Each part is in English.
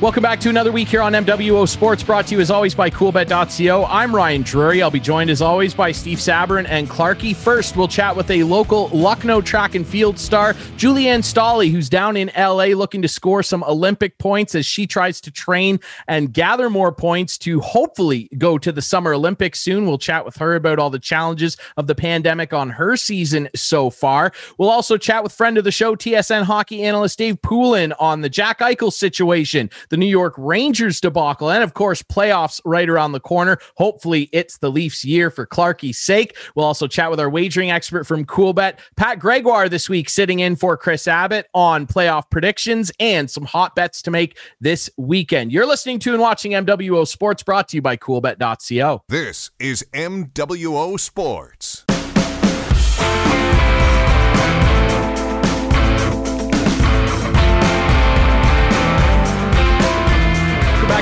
Welcome back to another week here on MWO Sports, brought to you as always by CoolBet.co. I'm Ryan Drury. I'll be joined as always by Steve Sabourin and Clarky. First, we'll chat with a local Lucknow track and field star, Julie-Anne Staehli, who's down in LA looking to score some Olympic points as she tries to train and gather more points to hopefully go to the Summer Olympics soon. We'll chat with her about all the challenges of the pandemic on her season so far. We'll also chat with friend of the show, TSN hockey analyst Dave Poulin, on the Jack Eichel situation the New York Rangers debacle, and of course, playoffs right around the corner. Hopefully, it's the Leafs' year for Clarky's sake. We'll also chat with our wagering expert from Coolbet, Pat Gregoire, this week, sitting in for Chris Abbott on playoff predictions and some hot bets to make this weekend. You're listening to and watching MWO Sports, brought to you by Coolbet.co. This is MWO Sports.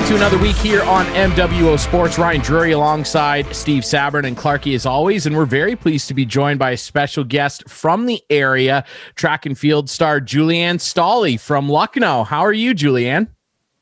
To another week here on MWO Sports. Ryan Drury alongside Steve Sabourin and Clarky as always. And we're very pleased to be joined by a special guest from the area, track and field star Julie-Anne Staehli from Lucknow. How are you, Julie-Anne?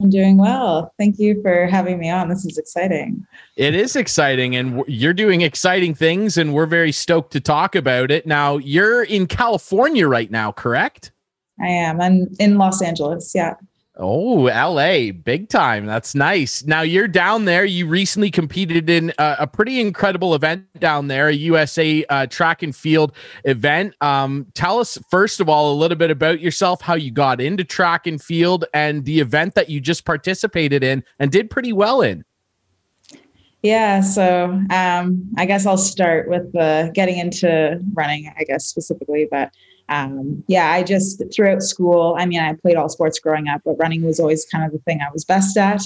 I'm doing well. Thank you for having me on. This is exciting. It is exciting, and you're doing exciting things, and we're very stoked to talk about it. Now, you're in California right now, correct? I am. I'm in Los Angeles. Yeah. Oh, LA, big time. That's nice. Now you're down there. You recently competed in a, a pretty incredible event down there, a USA uh, track and field event. Um, tell us, first of all, a little bit about yourself, how you got into track and field, and the event that you just participated in and did pretty well in. Yeah, so um, I guess I'll start with the getting into running, I guess specifically, but um, yeah, I just throughout school, I mean, I played all sports growing up, but running was always kind of the thing I was best at.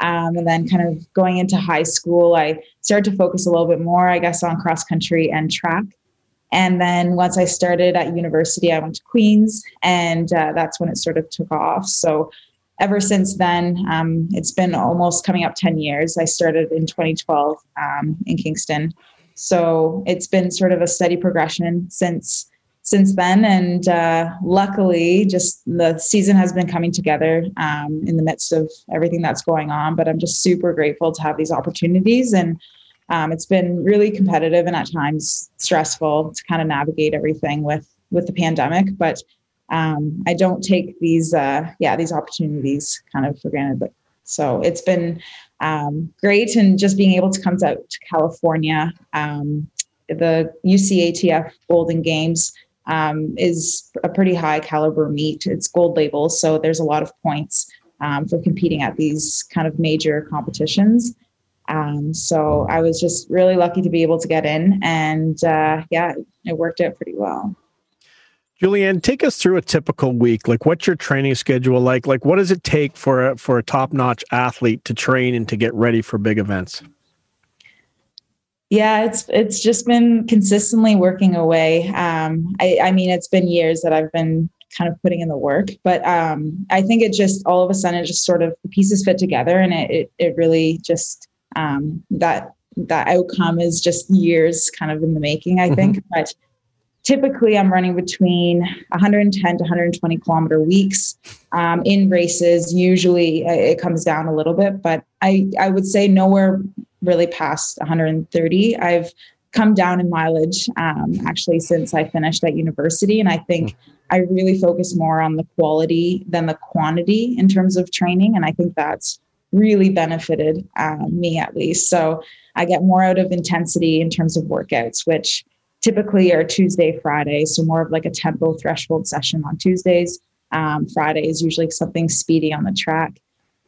Um, and then kind of going into high school, I started to focus a little bit more, I guess, on cross country and track. And then once I started at university, I went to Queens, and uh, that's when it sort of took off. So ever since then, um, it's been almost coming up 10 years. I started in 2012 um, in Kingston. So it's been sort of a steady progression since since then. And uh, luckily, just the season has been coming together um, in the midst of everything that's going on. But I'm just super grateful to have these opportunities. And um, it's been really competitive and at times stressful to kind of navigate everything with with the pandemic. But um, I don't take these, uh, yeah, these opportunities kind of for granted. But so it's been um, great, and just being able to come out to California, um, the USATF Golden Games um, is a pretty high caliber meet. It's gold label, so there's a lot of points um, for competing at these kind of major competitions. Um, so I was just really lucky to be able to get in, and uh, yeah, it worked out pretty well. Julie-Anne, take us through a typical week. Like, what's your training schedule like? Like, what does it take for a, for a top notch athlete to train and to get ready for big events? Yeah, it's it's just been consistently working away. Um, I, I mean, it's been years that I've been kind of putting in the work, but um, I think it just all of a sudden it just sort of the pieces fit together, and it it, it really just um, that that outcome is just years kind of in the making. I think, mm-hmm. but typically I'm running between 110 to 120 kilometer weeks um, in races. Usually uh, it comes down a little bit, but I, I would say nowhere really past 130. I've come down in mileage um, actually since I finished at university. And I think I really focus more on the quality than the quantity in terms of training. And I think that's really benefited uh, me at least. So I get more out of intensity in terms of workouts, which typically are Tuesday, Friday. So more of like a tempo threshold session on Tuesdays. Um, Friday is usually something speedy on the track.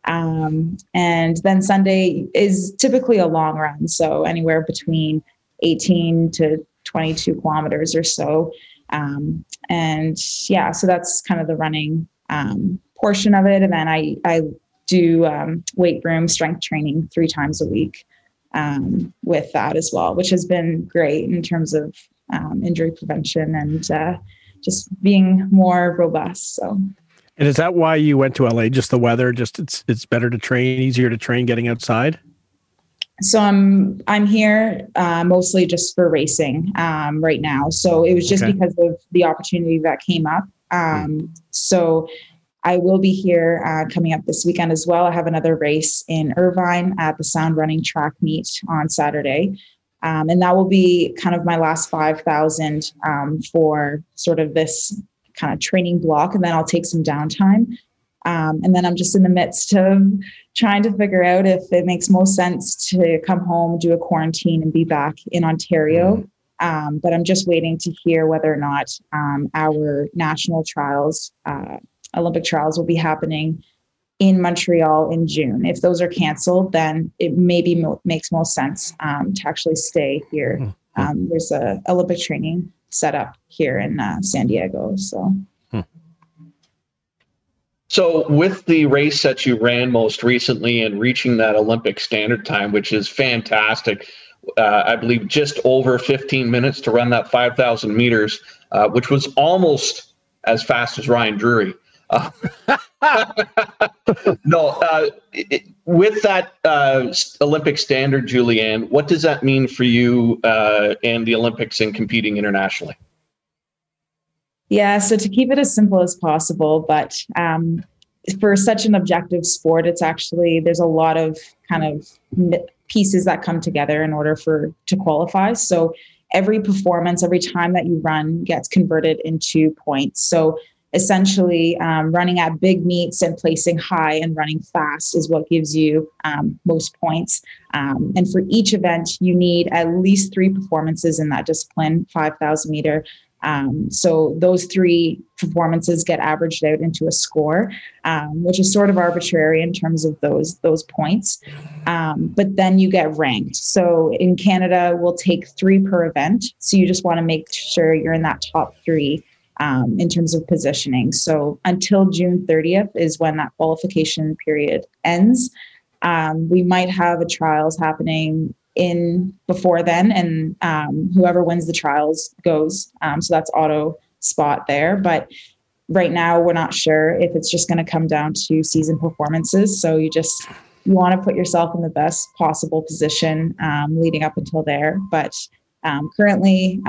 Um, and then Sunday is typically a long run. So anywhere between 18 to 22 kilometers or so. Um, and yeah, so that's kind of the running um, portion of it. And then I, I do um, weight room strength training three times a week um, with that as well, which has been great in terms of um, injury prevention and uh, just being more robust. So. And is that why you went to LA? Just the weather? Just it's it's better to train, easier to train, getting outside. So I'm I'm here uh, mostly just for racing um, right now. So it was just okay. because of the opportunity that came up. Um, so I will be here uh, coming up this weekend as well. I have another race in Irvine at the Sound Running Track Meet on Saturday. Um, and that will be kind of my last 5,000 um, for sort of this kind of training block. And then I'll take some downtime. Um, and then I'm just in the midst of trying to figure out if it makes most sense to come home, do a quarantine, and be back in Ontario. Mm-hmm. Um, but I'm just waiting to hear whether or not um, our national trials, uh, Olympic trials, will be happening in Montreal in June. If those are canceled, then it maybe mo- makes most sense um, to actually stay here. Hmm. Um, there's a Olympic training set up here in uh, San Diego, so. Hmm. So, with the race that you ran most recently and reaching that Olympic standard time, which is fantastic, uh, I believe just over 15 minutes to run that 5,000 meters, uh, which was almost as fast as Ryan Drury. Uh, no, uh, it, with that uh, Olympic standard, Julie-Anne, what does that mean for you uh, and the Olympics and competing internationally? Yeah, so to keep it as simple as possible, but um, for such an objective sport, it's actually there's a lot of kind of pieces that come together in order for to qualify. So every performance, every time that you run gets converted into points. So essentially um, running at big meets and placing high and running fast is what gives you um, most points. Um, and for each event, you need at least three performances in that discipline 5,000 meter. Um, so those three performances get averaged out into a score, um, which is sort of arbitrary in terms of those those points. Um, but then you get ranked. So in Canada, we'll take three per event. So you just want to make sure you're in that top three um, in terms of positioning. So until June 30th is when that qualification period ends. Um, we might have a trials happening in before then, and um, whoever wins the trials goes. Um, so that's auto spot there. But right now, we're not sure if it's just going to come down to season performances. So you just you want to put yourself in the best possible position um, leading up until there. But um, currently,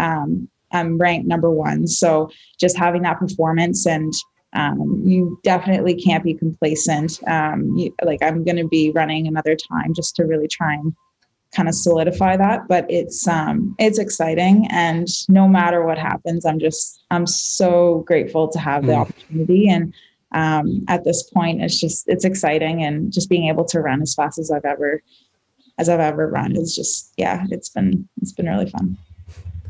um, I'm ranked number one. So just having that performance and um, you definitely can't be complacent. Um, you, like I'm going to be running another time just to really try and kind of solidify that. But it's um, it's exciting, and no matter what happens, I'm just I'm so grateful to have the mm. opportunity. And um, at this point, it's just it's exciting, and just being able to run as fast as I've ever as I've ever run is just yeah, it's been it's been really fun.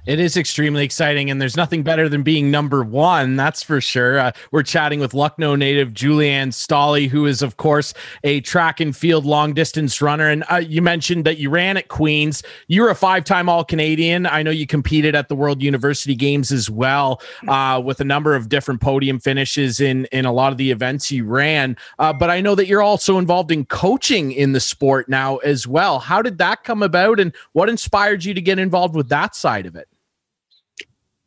It is extremely exciting, and there's nothing better than being number one. That's for sure. Uh, we're chatting with Lucknow native Julie-Anne Staehli, who is, of course, a track and field long distance runner. And uh, you mentioned that you ran at Queens. You're a five time All Canadian. I know you competed at the World University Games as well, uh, with a number of different podium finishes in in a lot of the events you ran. Uh, but I know that you're also involved in coaching in the sport now as well. How did that come about, and what inspired you to get involved with that side of it?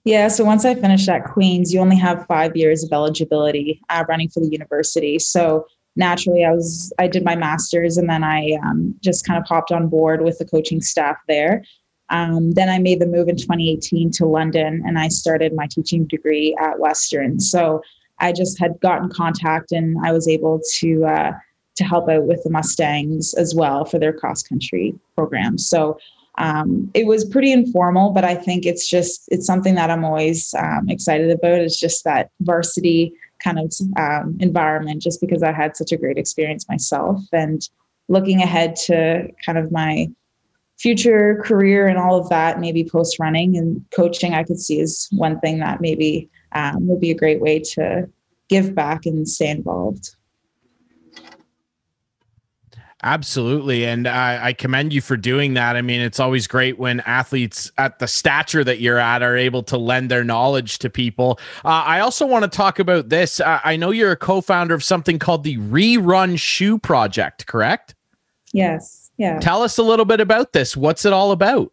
Yeah, so once I finished at Queens, you only have five years of eligibility uh, running for the university. So naturally, I was I did my master's, and then I um, just kind of popped on board with the coaching staff there. Um, then I made the move in 2018 to London, and I started my teaching degree at Western. So I just had gotten contact, and I was able to uh, to help out with the Mustangs as well for their cross country program. So um, it was pretty informal, but I think it's just it's something that I'm always um, excited about. It's just that varsity kind of um, environment, just because I had such a great experience myself, and looking ahead to kind of my future career and all of that, maybe post running and coaching, I could see is one thing that maybe um, would be a great way to give back and stay involved. Absolutely. And I, I, commend you for doing that. I mean, it's always great when athletes at the stature that you're at are able to lend their knowledge to people. Uh, I also want to talk about this. Uh, I know you're a co founder of something called the Rerun Shoe Project, correct? Yes. Yeah. Tell us a little bit about this. What's it all about?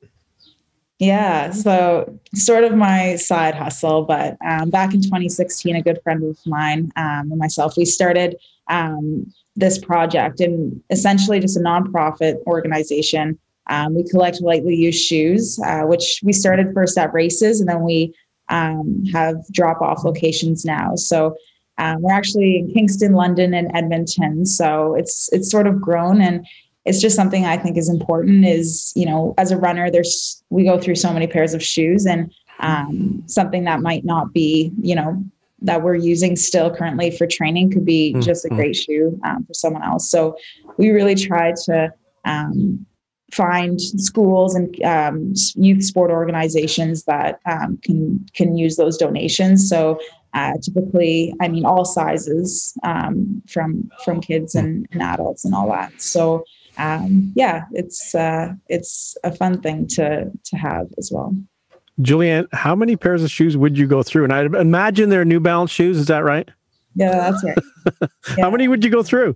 Yeah, so sort of my side hustle, but um, back in 2016, a good friend of mine um, and myself, we started um, this project and essentially just a nonprofit organization. Um, we collect lightly used shoes, uh, which we started first at races and then we um, have drop off locations now. So um, we're actually in Kingston, London, and Edmonton. So it's it's sort of grown and it's just something I think is important is, you know, as a runner, there's we go through so many pairs of shoes and um, something that might not be, you know, that we're using still currently for training could be mm-hmm. just a great shoe um, for someone else. So we really try to um, find schools and um, youth sport organizations that um, can can use those donations. So uh, typically, I mean, all sizes um, from from kids and, and, adults and all that. So um, yeah, it's uh, it's a fun thing to to have as well. Julie-Anne, how many pairs of shoes would you go through? And I imagine they're New Balance shoes. Is that right? Yeah, that's right. Yeah. how many would you go through?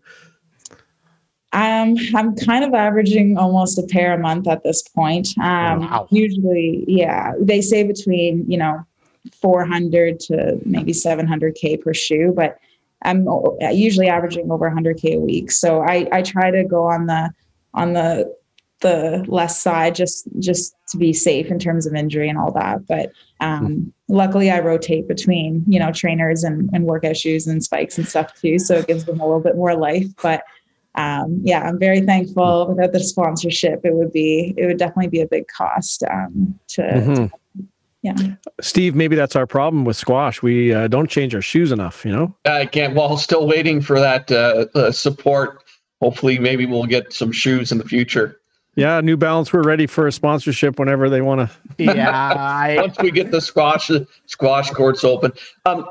Um, I'm kind of averaging almost a pair a month at this point. Um, wow. Usually, yeah, they say between you know 400 to maybe 700k per shoe, but I'm usually averaging over 100k a week. So I I try to go on the on the the less side just just to be safe in terms of injury and all that. But um, luckily, I rotate between you know trainers and, and workout shoes and spikes and stuff too, so it gives them a little bit more life. But um, yeah, I'm very thankful. Without the sponsorship, it would be it would definitely be a big cost um, to, mm-hmm. to yeah. Steve, maybe that's our problem with squash. We uh, don't change our shoes enough, you know? I can't. Well, still waiting for that uh, uh, support. Hopefully, maybe we'll get some shoes in the future. Yeah, New Balance, we're ready for a sponsorship whenever they want to. Yeah. I... Once we get the squash squash courts open. Um,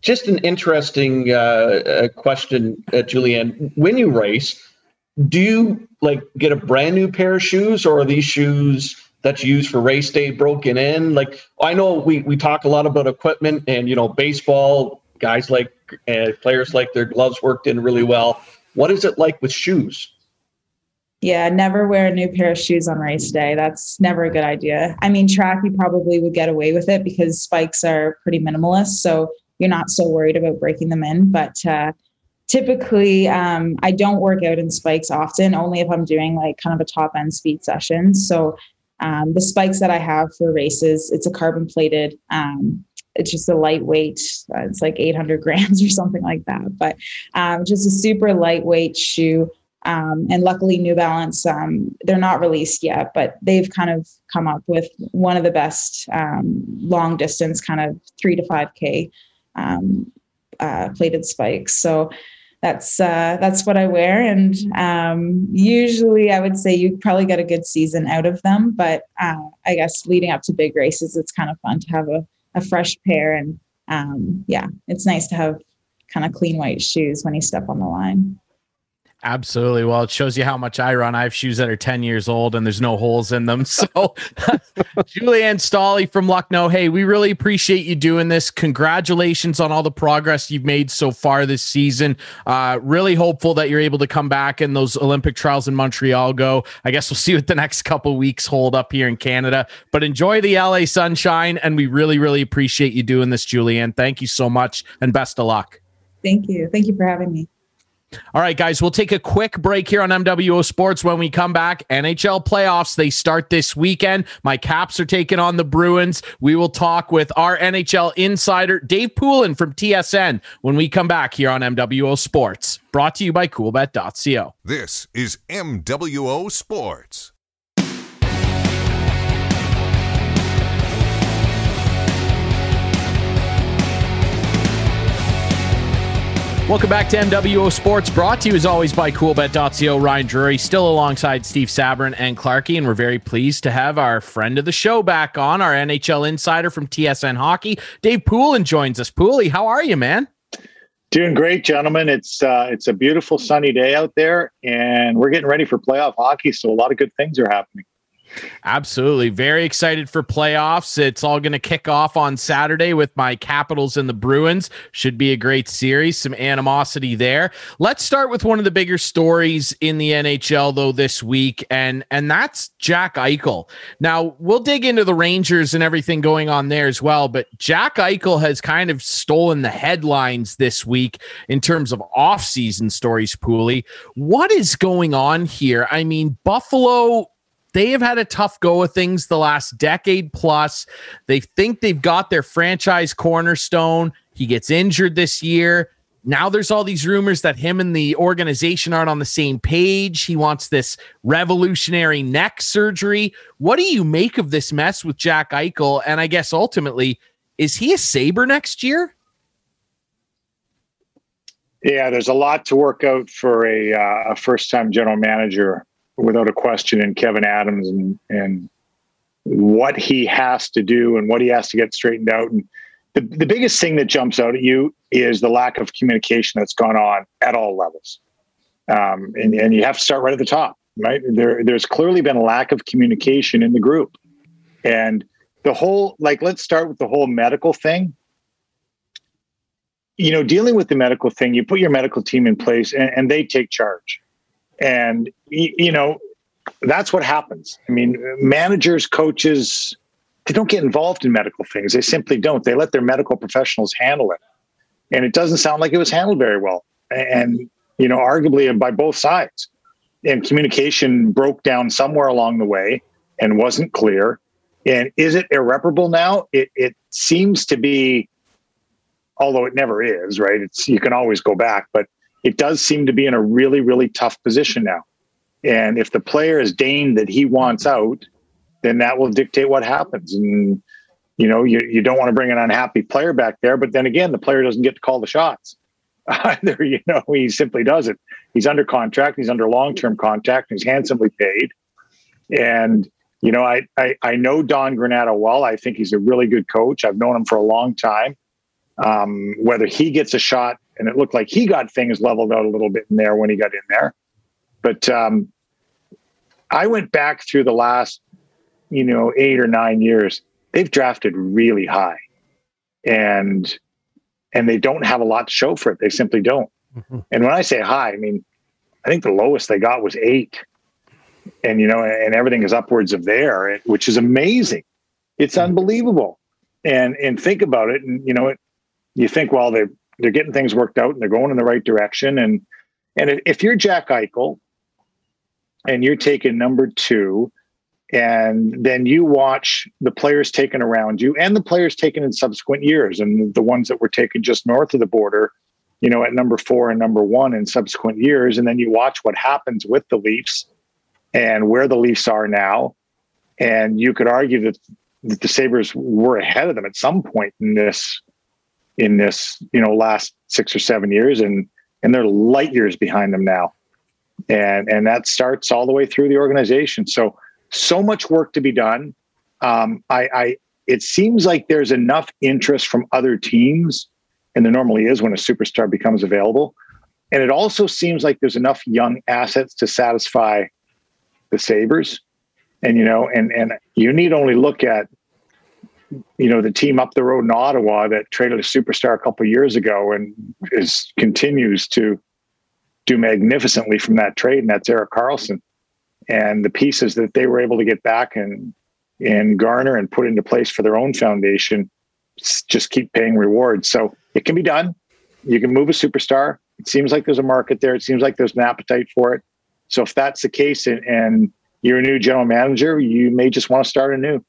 just an interesting uh, uh question, uh, Julie-Anne. When you race, do you like get a brand new pair of shoes, or are these shoes that's used for race day broken in? Like I know we we talk a lot about equipment and you know baseball guys like uh, players like their gloves worked in really well. What is it like with shoes? Yeah, never wear a new pair of shoes on race day. That's never a good idea. I mean, track you probably would get away with it because spikes are pretty minimalist, so you're not so worried about breaking them in. But uh, typically um, i don't work out in spikes often only if i'm doing like kind of a top end speed session so um, the spikes that I have for races, it's a carbon plated. Um, it's just a lightweight. Uh, it's like 800 grams or something like that. But um, just a super lightweight shoe. Um, and luckily, New Balance, um, they're not released yet, but they've kind of come up with one of the best um, long distance, kind of three to five k uh, plated spikes. So that's uh, that's what I wear, and um, usually I would say you probably get a good season out of them. But uh, I guess leading up to big races, it's kind of fun to have a, a fresh pair, and um, yeah, it's nice to have kind of clean white shoes when you step on the line. Absolutely. Well, it shows you how much I run. I have shoes that are 10 years old and there's no holes in them. So, Julie-Anne Staehli from Lucknow, hey, we really appreciate you doing this. Congratulations on all the progress you've made so far this season. Uh, really hopeful that you're able to come back and those Olympic trials in Montreal go. I guess we'll see what the next couple weeks hold up here in Canada. But enjoy the LA sunshine. And we really, really appreciate you doing this, Julie-Anne. Thank you so much and best of luck. Thank you. Thank you for having me. All right, guys, we'll take a quick break here on MWO Sports. When we come back, NHL playoffs, they start this weekend. My Caps are taking on the Bruins. We will talk with our NHL insider, Dave Poulin from TSN, when we come back here on MWO Sports. Brought to you by coolbet.co. This is MWO Sports. Welcome back to MWO Sports, brought to you as always by CoolBet.co. Ryan Drury, still alongside Steve Sabourin and Clarky, and we're very pleased to have our friend of the show back on, our NHL insider from TSN Hockey, Dave Poulin joins us. Pooley, how are you, man? Doing great, gentlemen. It's uh, it's a beautiful sunny day out there, and we're getting ready for playoff hockey. So a lot of good things are happening. Absolutely. Very excited for playoffs. It's all going to kick off on Saturday with my Capitals and the Bruins. Should be a great series. Some animosity there. Let's start with one of the bigger stories in the NHL though this week and and that's Jack Eichel. Now, we'll dig into the Rangers and everything going on there as well, but Jack Eichel has kind of stolen the headlines this week in terms of off-season stories, Pooley. What is going on here? I mean, Buffalo they have had a tough go of things the last decade plus. They think they've got their franchise cornerstone He gets injured this year. Now there's all these rumors that him and the organization aren't on the same page. He wants this revolutionary neck surgery. What do you make of this mess with Jack Eichel? And I guess ultimately, is he a Sabre next year? Yeah, there's a lot to work out for a, uh, a first-time general manager, without a question, in Kevyn Adams and and what he has to do and what he has to get straightened out. And the, the biggest thing that jumps out at you is the lack of communication that's gone on at all levels. Um, and, and you have to start right at the top, right? There, there's clearly been a lack of communication in the group. And the whole, like, let's start with the whole medical thing. You know, dealing with the medical thing, you put your medical team in place and, and they take charge. And, you know, that's what happens. I mean, managers, coaches, they don't get involved in medical things. They simply don't. They let their medical professionals handle it. And it doesn't sound like it was handled very well. And, you know, arguably by both sides. And communication broke down somewhere along the way and wasn't clear. And is it irreparable now? It, it seems to be, although it never is, right? It's you can always go back, but it does seem to be in a really, really tough position now. And if the player is deigned that he wants out, then that will dictate what happens. And you know, you, you don't want to bring an unhappy player back there, but then again, the player doesn't get to call the shots. Either, you know, he simply doesn't. He's under contract, he's under long-term contract, he's handsomely paid. And, you know, I, I I know Don Granato well. I think he's a really good coach. I've known him for a long time. Um, whether he gets a shot, and it looked like he got things leveled out a little bit in there when he got in there. But um, I went back through the last, you know, eight or nine years. They've drafted really high, and and they don't have a lot to show for it. They simply don't. Mm-hmm. And when I say high, I mean I think the lowest they got was eight, and you know, and everything is upwards of there, which is amazing. It's mm-hmm. unbelievable. And and think about it, and you know, it, you think, well, they they're getting things worked out and they're going in the right direction, and and if you're Jack Eichel and you're taking number two, and then you watch the players taken around you and the players taken in subsequent years, and the ones that were taken just north of the border, you know, at number four and number one in subsequent years, and then you watch what happens with the Leafs and where the Leafs are now, and you could argue that, the Sabres were ahead of them at some point in this in this you know last six or seven years and and they're light years behind them now and and that starts all the way through the organization. So so much work to be done. Um, I, I it seems like there's enough interest from other teams, and there normally is when a superstar becomes available. And it also seems like there's enough young assets to satisfy the Sabres. And you know, and and you need only look at you know the team up the road in Ottawa that traded a superstar a couple years ago and is continues to do magnificently from that trade, and that's Erik Karlsson. And the pieces that they were able to get back and and garner and put into place for their own foundation just keep paying rewards. So it can be done. You can move a superstar. It seems like there's a market there. It seems like there's an appetite for it. So if that's the case and, and you're a new general manager, you may just want to start anew.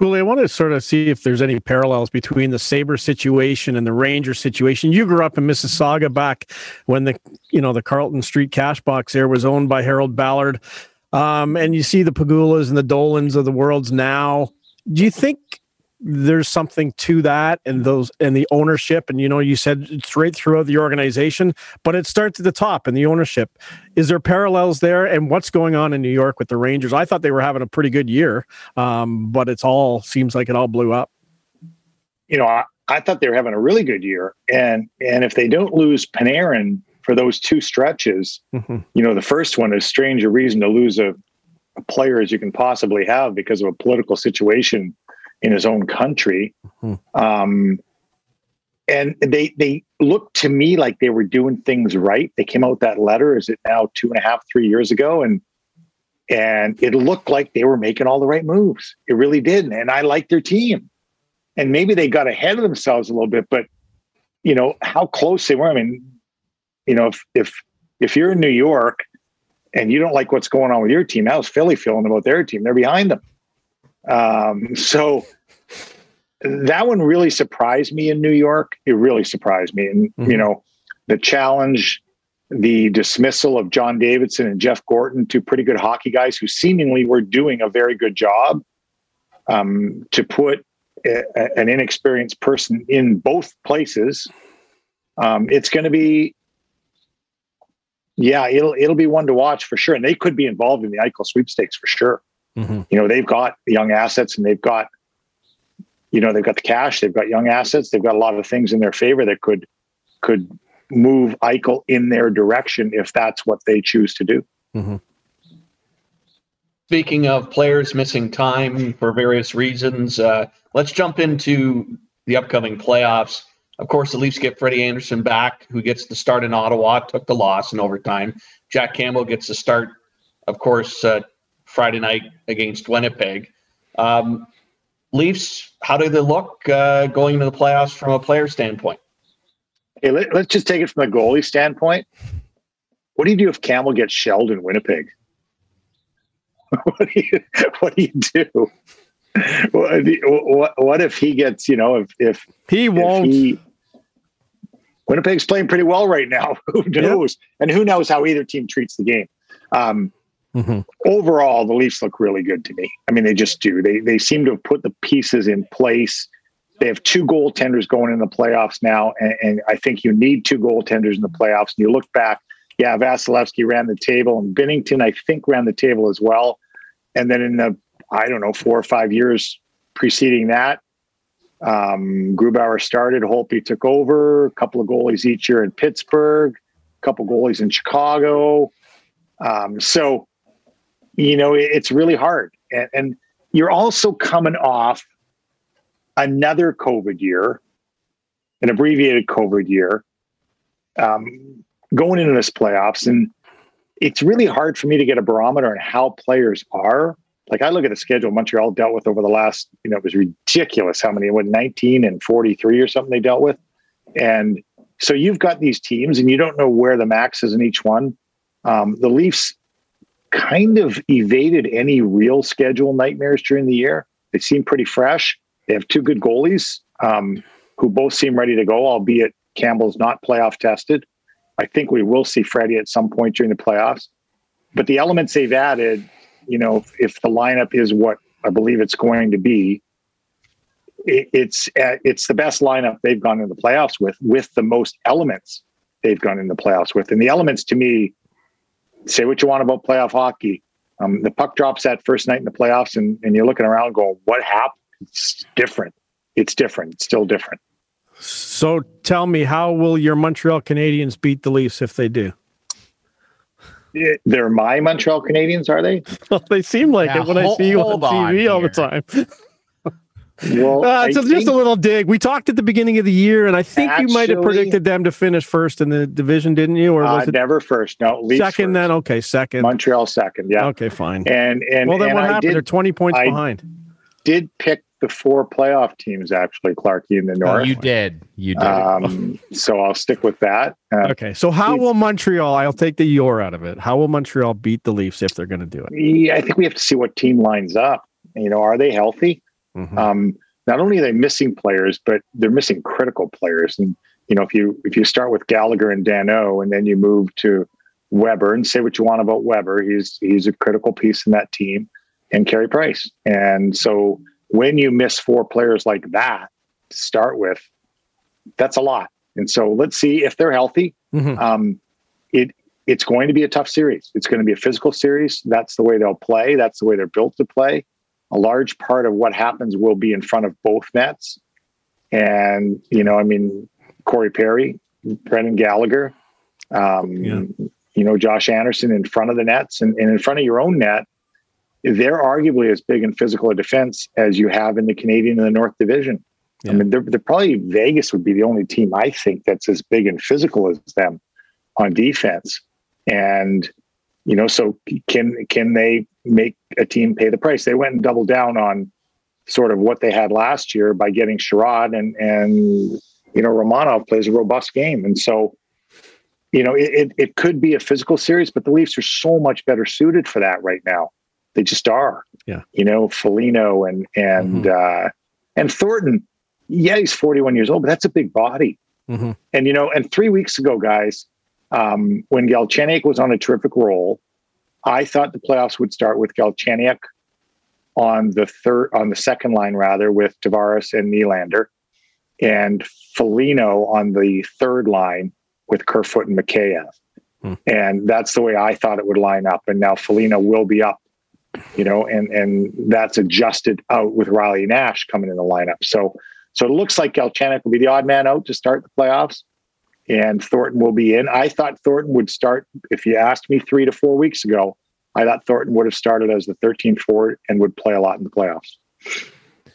Well, I want to sort of see if there's any parallels between the Sabre situation and the Ranger situation. You grew up in Mississauga back when the you know the Carlton Street cash box there was owned by Harold Ballard. Um, and you see the Pegulas and the Dolans of the worlds now. Do you think there's something to that and those and the ownership and you know you said it's right throughout the organization but it starts at the top and the ownership. Is there parallels there? And what's going on in new york with the rangers? I thought they were having a pretty good year um, but it's all seems like it all blew up. You know I, I thought they were having a really good year and and if they don't lose panarin for those two stretches mm-hmm. you know the first one is strange a reason to lose a, a player as you can possibly have because of a political situation in his own country. Mm-hmm. Um, and they they looked to me like they were doing things right. They came out with that letter. Is it now two and a half, three years ago? And and it looked like they were making all the right moves. It really did. And I liked their team. And maybe they got ahead of themselves a little bit, but you know how close they were. I mean, you know, if if if you're in New York and you don't like what's going on with your team, how's Philly feeling about their team? They're behind them. Um, so, that one really surprised me in New York. It really surprised me. And, mm-hmm. you know, the challenge, the dismissal of John Davidson and Jeff Gorton, two pretty good hockey guys who seemingly were doing a very good job, um, to put a, an inexperienced person in both places. Um, it's going to be, yeah, it'll it'll be one to watch for sure, and they could be involved in the Eichel sweepstakes for sure. Mm-hmm. You know, they've got young assets and they've got you know they've got the cash, they've got young assets, they've got a lot of things in their favor that could could move Eichel in their direction if that's what they choose to do. Mm-hmm. Speaking of players missing time for various reasons, uh, let's jump into the upcoming playoffs. Of course, the Leafs get Freddie Andersen back, who gets the start in Ottawa, took the loss in overtime. Jack Campbell gets the start, of course, uh, Friday night against Winnipeg. Um, Leafs, how do they look uh, going into the playoffs from a player standpoint? Hey, let, us just take it from a goalie standpoint. What do you do if Campbell gets shelled in Winnipeg? what do you What do you do? What, what, what if he gets? You know, if if he won't. If he, Winnipeg's playing pretty well right now. who knows? Yep. And who knows how either team treats the game? Um, Mm-hmm. Overall, the Leafs look really good to me. I mean, they just do. They they seem to have put the pieces in place. They have two goaltenders going in the playoffs now, and, and I think you need two goaltenders in the playoffs. And you look back, yeah, Vasilevskiy ran the table, and Binnington, I think, ran the table as well. And then in the I don't know four or five years preceding that, um, Grubauer started, Holtby took over, a couple of goalies each year in Pittsburgh, a couple goalies in Chicago. Um, so you know it's really hard. And, and you're also coming off another covid year an abbreviated covid year um, going into this playoffs. And it's really hard for me to get a barometer on how players are. Like i look at the schedule montreal dealt with over the last you know it was ridiculous how many what 19 and 43 or something they dealt with. And so you've got these teams and you don't know where the max is in each one. Um, the leafs kind of evaded any real schedule nightmares during the year. They seem pretty fresh. They have two good goalies um, who both seem ready to go, albeit Campbell's not playoff tested. I think we will see Freddie at some point during the playoffs. But the elements they've added, you know, if, if the lineup is what I believe it's going to be, it, it's uh, it's the best lineup they've gone in the playoffs with, with the most elements they've gone in the playoffs with. And the elements to me say what you want about playoff hockey. Um, the puck drops that first night in the playoffs, and, and you're looking around going, what happened? It's different. It's different. It's still different. So tell me, how will your Montreal Canadiens beat the Leafs if they do? They're my Montreal Canadiens, are they? Well, they seem like yeah, it when hold, I see you on TV all the time. Well, uh, it's just a little dig. We talked at the beginning of the year, and I think actually, you might have predicted them to finish first in the division, didn't you? Or was uh, it never first? No, second. First. Then okay, second. Montreal second. Yeah. Okay, fine. And and well, then and what I happened? Did, They're twenty points I behind. Did pick the four playoff teams actually, Clarky in the oh, north. Oh, you did. You did. Um, so I'll stick with that. Uh, okay. So how will Montreal? I'll take the your out of it. How will Montreal beat the Leafs if they're going to do it? I think we have to see what team lines up. You know, are they healthy? Mm-hmm. Um, not only are they missing players, but they're missing critical players. And you know, if you if you start with Gallagher and Danault, and then you move to Weber, and say what you want about Weber, he's he's a critical piece in that team, and Carey Price. And so when you miss four players like that to start with, that's a lot. And so let's see if they're healthy. Mm-hmm. Um, it it's going to be a tough series. It's going to be a physical series. That's the way they'll play. That's the way they're built to play a large part of what happens will be in front of both nets. And, you know, I mean, Corey Perry, Brendan Gallagher, um, yeah. you know, Josh Anderson in front of the nets and, and in front of your own net, they're arguably as big in physical a defense as you have in the Canadian and the North Division. Yeah. I mean, they're, they're, probably Vegas would be the only team I think that's as big and physical as them on defense. And you know, so can can they make a team pay the price? They went and doubled down on sort of what they had last year by getting Chiarot and and you know Romanov plays a robust game, and so you know it, it, it could be a physical series, but the Leafs are so much better suited for that right now. They just are. Yeah. You know, Foligno and and mm-hmm. uh, and Thornton. yeah, he's 41 years old, but that's a big body. Mm-hmm. And, you know, and three weeks ago, guys, um, when Galchenyuk was on a terrific roll, I thought the playoffs would start with Galchenyuk on the third, on the second line rather, with Tavares and Nylander, and Foligno on the third line with Kerfoot and Mikheyev. Hmm. And that's the way I thought it would line up. And now Foligno will be up, you know, and and that's adjusted out with Riley Nash coming in the lineup. So so it looks like Galchenyuk will be the odd man out to start the playoffs, and Thornton will be in. I thought Thornton would start. If you asked me three to four weeks ago, I thought Thornton would have started as the 13th forward and would play a lot in the playoffs.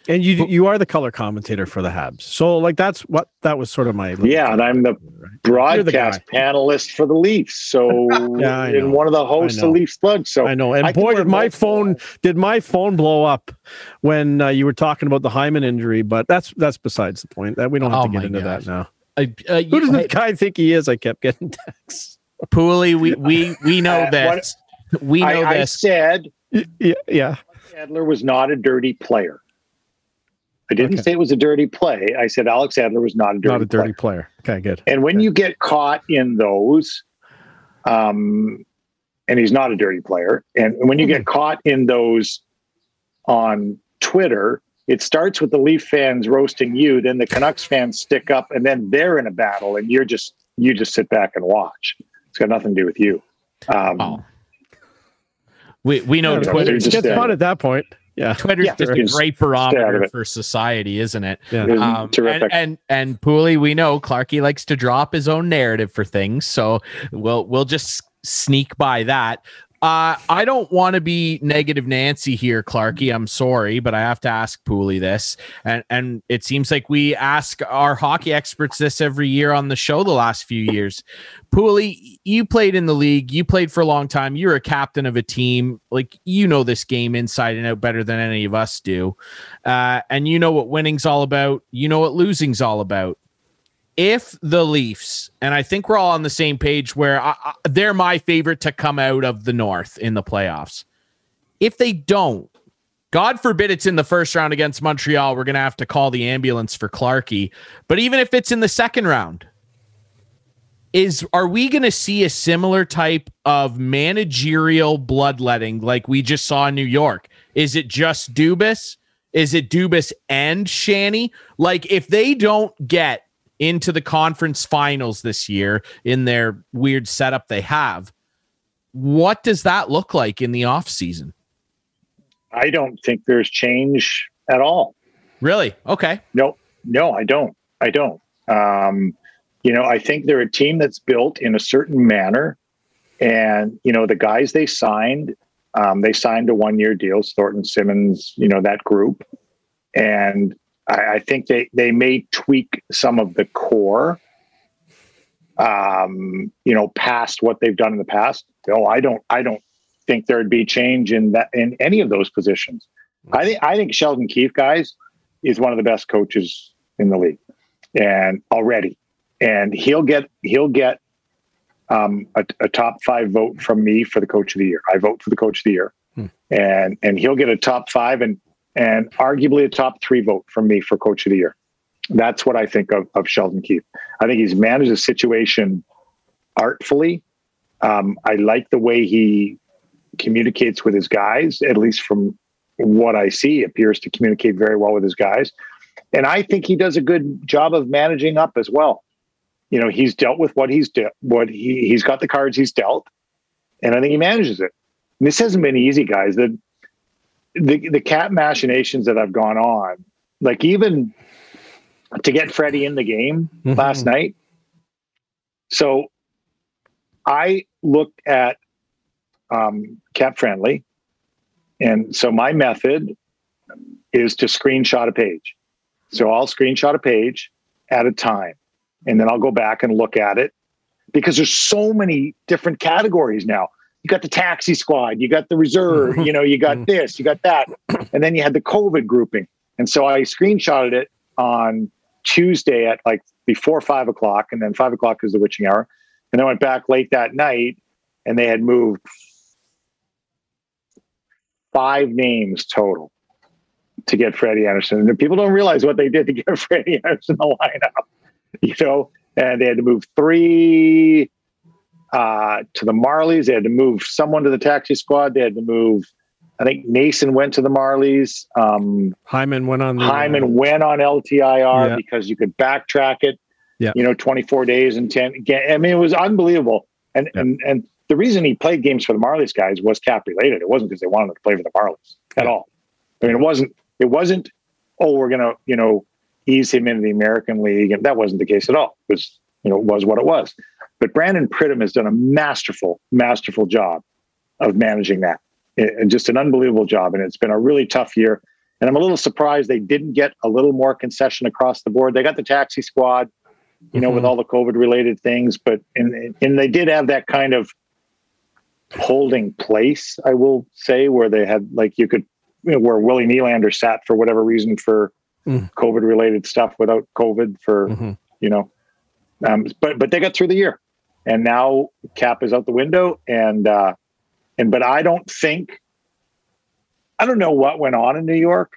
And you you are the color commentator for the Habs, so like that's what that was sort of my yeah. And I'm the broadcast the panelist for the Leafs, so yeah, and one of the hosts of Leafs Plug. So I know. And I boy, did my phone did my phone blow up when uh, you were talking about the Hyman injury, but that's that's besides the point. That we don't have oh to get into gosh. that now. Uh, uh, Who does this guy think he is? I kept getting texts. Pooley, we we we know uh, this. What, we know I, this. I said, yeah, yeah. Edler was not a dirty player. I didn't okay. say it was a dirty play. I said Alex Edler was not a dirty not a dirty player. player. Okay, good. And when okay. you get caught in those, um, and he's not a dirty player, and when you get caught in those on Twitter, it starts with the Leaf fans roasting you, then the Canucks fans stick up, and then they're in a battle, and you're just you just sit back and watch. It's got nothing to do with you. Um, oh. We we know yeah, Twitter gets fun at that point yeah twitter's yeah, just a great barometer for society isn't it yeah. Um, terrific. and, and and Pooley, we know clarky likes to drop his own narrative for things so we'll we'll just sneak by that uh, I don't want to be negative Nancy here, Clarky. I'm sorry, but I have to ask Pooley this. And and it seems like we ask our hockey experts this every year on the show the last few years. Pooley, you played in the league, you played for a long time, you're a captain of a team. Like you know this game inside and out better than any of us do. Uh, and you know what winning's all about, you know what losing's all about if the Leafs, and I think we're all on the same page where I, I, they're my favorite to come out of the North in the playoffs. If they don't, God forbid it's in the first round against Montreal, we're going to have to call the ambulance for Clarkey. But even if it's in the second round, is are we going to see a similar type of managerial bloodletting like we just saw in New York? Is it just Dubas? Is it Dubas and Shanny? Like if they don't get into the conference finals this year in their weird setup they have. What does that look like in the offseason? I don't think there's change at all. Really? Okay. No, no, I don't. I don't. Um, you know, I think they're a team that's built in a certain manner. And, you know, the guys they signed, um, they signed a one year deal, Thornton Simmonds, you know, that group. And I, I think they they may tweak some of the core, um, you know, past what they've done in the past. Oh, I don't I don't think there'd be change in that in any of those positions. I think I think Sheldon Keefe, guys, is one of the best coaches in the league, and already, and he'll get he'll get um, a, a, top five vote from me for the coach of the year. I vote for the coach of the year, hmm. and and he'll get a top five. And and arguably a top three vote from me for coach of the year. That's what I think of, of Sheldon Keefe. I think he's managed the situation artfully. Um, I like the way he communicates with his guys, at least from what I see, appears to communicate very well with his guys. And I think he does a good job of managing up as well. You know, he's dealt with what he's de- what he he's got the cards he's dealt, and I think he manages it. And this hasn't been easy, guys. The the the cap machinations that have gone on, like even to get Freddie in the game mm-hmm. last night. So I looked at um, cap friendly, and so my method is to screenshot a page. So I'll screenshot a page at a time, and then I'll go back and look at it because there's so many different categories now you got the taxi squad, you got the reserve, you know, you got mm-hmm. this, you got that. And then you had the COVID grouping. And so I screenshotted it on Tuesday at like before five o'clock, and then five o'clock is the witching hour. And I went back late that night and they had moved five names total. to get Freddie Andersen. And people don't realize what they did to get Freddie Andersen in the lineup. You know, and they had to move three uh, to the Marlies. They had to move someone to the taxi squad. They had to move. I think Nason went to the Marlies. Um, Hyman went on. The, Hyman uh, went on LTIR yeah. because you could backtrack it. Yeah. You know, 24 days and 10. I mean, it was unbelievable. And Yeah. and and the reason he played games for the Marlies guys was cap related. It wasn't because they wanted him to play for the Marlies at Yeah. all. I mean, it wasn't. It wasn't. Oh, we're gonna you know ease him into the American League, and that wasn't the case at all. It was you know it was what it was. But Brandon Pridham has done a masterful, masterful job of managing that. It- and just an unbelievable job, and it's been a really tough year. And I'm a little surprised they didn't get a little more concession across the board. They got the taxi squad, you know, with Mhm. all the COVID related things, but and and they did have that kind of holding place, I will say, where they had like you could you know, where Willie Nylander sat for whatever reason for Mm. COVID related stuff without COVID for Mhm. you know. Um, but but they got through the year, and now cap is out the window, and uh, and but I don't think I don't know what went on in New York,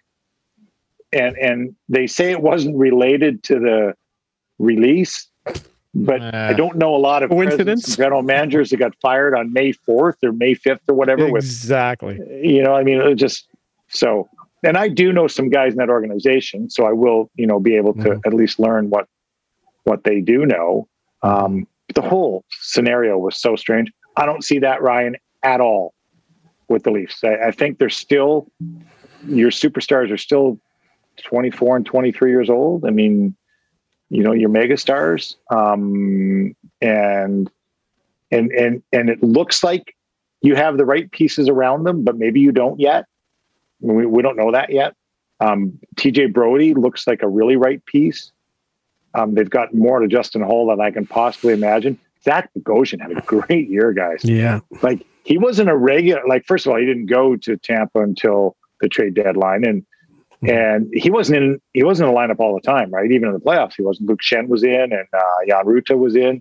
and and they say it wasn't related to the release, but I Uh, don't know a lot of Coincidence? general managers that got fired on May fourth or May fifth or whatever with exactly. you know, I mean, it just so. And I do know some guys in that organization, so I will, you know, be able to Mhm. at least learn what what they do know. Um, the whole scenario was so strange. I don't see that Ryan at all with the Leafs. I, I think they're still your superstars are still 24 and 23 years old. I mean, you know, your mega stars. Um, and and and and it looks like you have the right pieces around them, but maybe you don't yet. We, we don't know that yet. Um, TJ Brodie looks like a really right piece. Um, they've got more to Justin Holl than I can possibly imagine. Zach Bogosian had a great year, guys. Yeah. Like he wasn't a regular. Like first of all, he didn't go to Tampa until the trade deadline, and and he wasn't in. He wasn't in the lineup all the time, right? Even in the playoffs, he wasn't. Luke Schenn was in, and uh, Jan Rutta was in.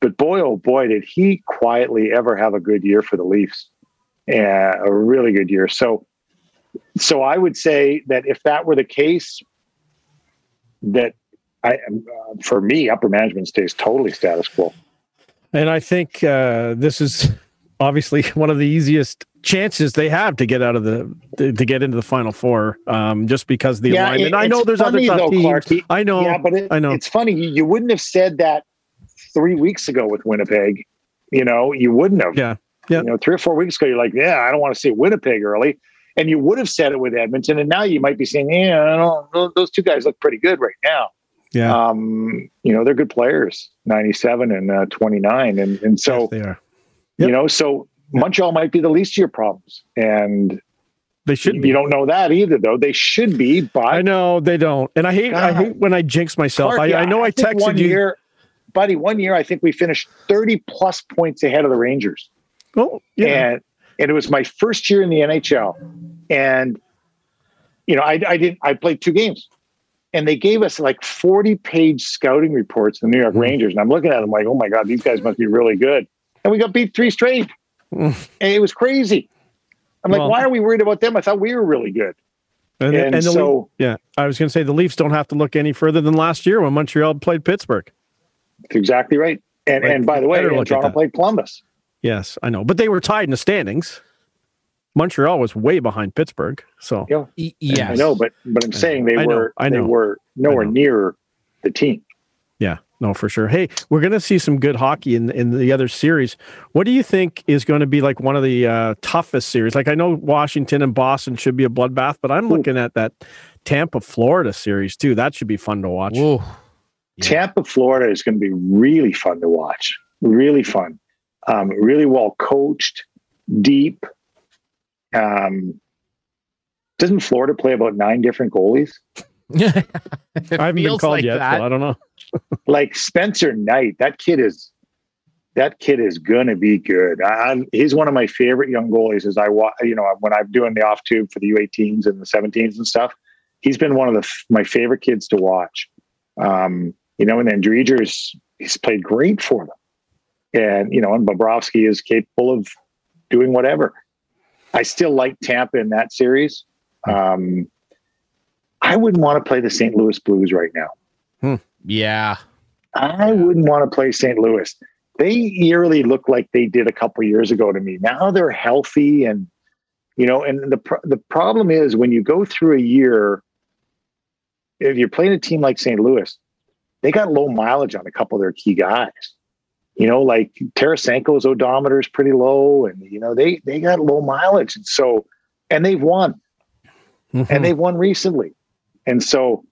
But boy, oh boy, did he quietly ever have a good year for the Leafs, and a really good year. So, so I would say that if that were the case, that I, uh, for me, upper management stays totally status quo. And I think uh, this is obviously one of the easiest chances they have to get out of the to, to get into the final four, um, just because the alignment. it- I know there's other tough though, teams. Clarky. I know. yeah, but it, I know. it's funny. You, wouldn't have said that three weeks ago with Winnipeg. You know, you wouldn't have. Yeah. Yeah. You know, three or four weeks ago, you're like, yeah, I don't want to see Winnipeg early. And you would have said it with Edmonton. And now you might be saying, yeah, I don't, those- those two guys look pretty good right now. Yeah. Um, you know, they're good players, 97 and uh, 29. And, and so, yes, they are. Yep. you know, so Montreal might be the least of your problems. And They should be. you don't know that either, though. They should be, but I know they don't, and I hate. I hate when I jinx myself. Clark, I, I know I, think texted one you. year, buddy. One year, I think we finished thirty plus points ahead of the Rangers, oh, yeah. and and it was my first year in the NHL, and you know, I I didn't. I played two games, and they gave us like forty page scouting reports. The New York Mm. Rangers, and I'm looking at them like, oh my god, these guys must be really good, and we got beat three straight, Mm. and it was crazy. I'm like, Well- why are we worried about them? I thought we were really good, and, and, and so. Yeah, I was going to say the Leafs don't have to look any further than last year when Montreal played Pittsburgh. That's exactly right. And Like, and by the way, better and look at Toronto played Columbus. Yes, I know, but they were tied in the standings. Montreal was way behind Pittsburgh, so Yeah. y- yes. I know, but but I'm saying they I know, were I they were nowhere know. near the team. yeah, no, for sure. Hey, we're going to see some good hockey in in the other series. What do you think is going to be like one of the uh, toughest series? Like I know Washington and Boston should be a bloodbath, but I'm Ooh. looking at that Tampa Florida series too. That should be fun to watch. Whoa. Yeah. Tampa, Florida is going to be really fun to watch. Really fun. Um, really well coached, deep. Um, doesn't Florida play about nine different goalies? I haven't been called like yet, that. so I don't know. Like Spencer Knight, that kid is that kid is going to be good. I, I'm, he's one of my favorite young goalies. As I watch, you know, when I'm doing the off tube for the U18s and the 17s and stuff, he's been one of the my favorite kids to watch. Um, you know, and then Driedger's he's played great for them, and you know, and Bobrovsky is capable of doing whatever. I still like Tampa in that series. Um, I wouldn't want to play the St. Louis Blues right now. Yeah. I wouldn't want to play St. Louis. They eerily look like they did a couple years ago to me. Now they're healthy and you know, and the the problem is when you go through a year if you're playing a team like St. Louis, they got low mileage on a couple of their key guys. You know, like Tarasenko's odometer is pretty low, and you know they they got low mileage, and so and they've won, Mhm. and they've won recently, and so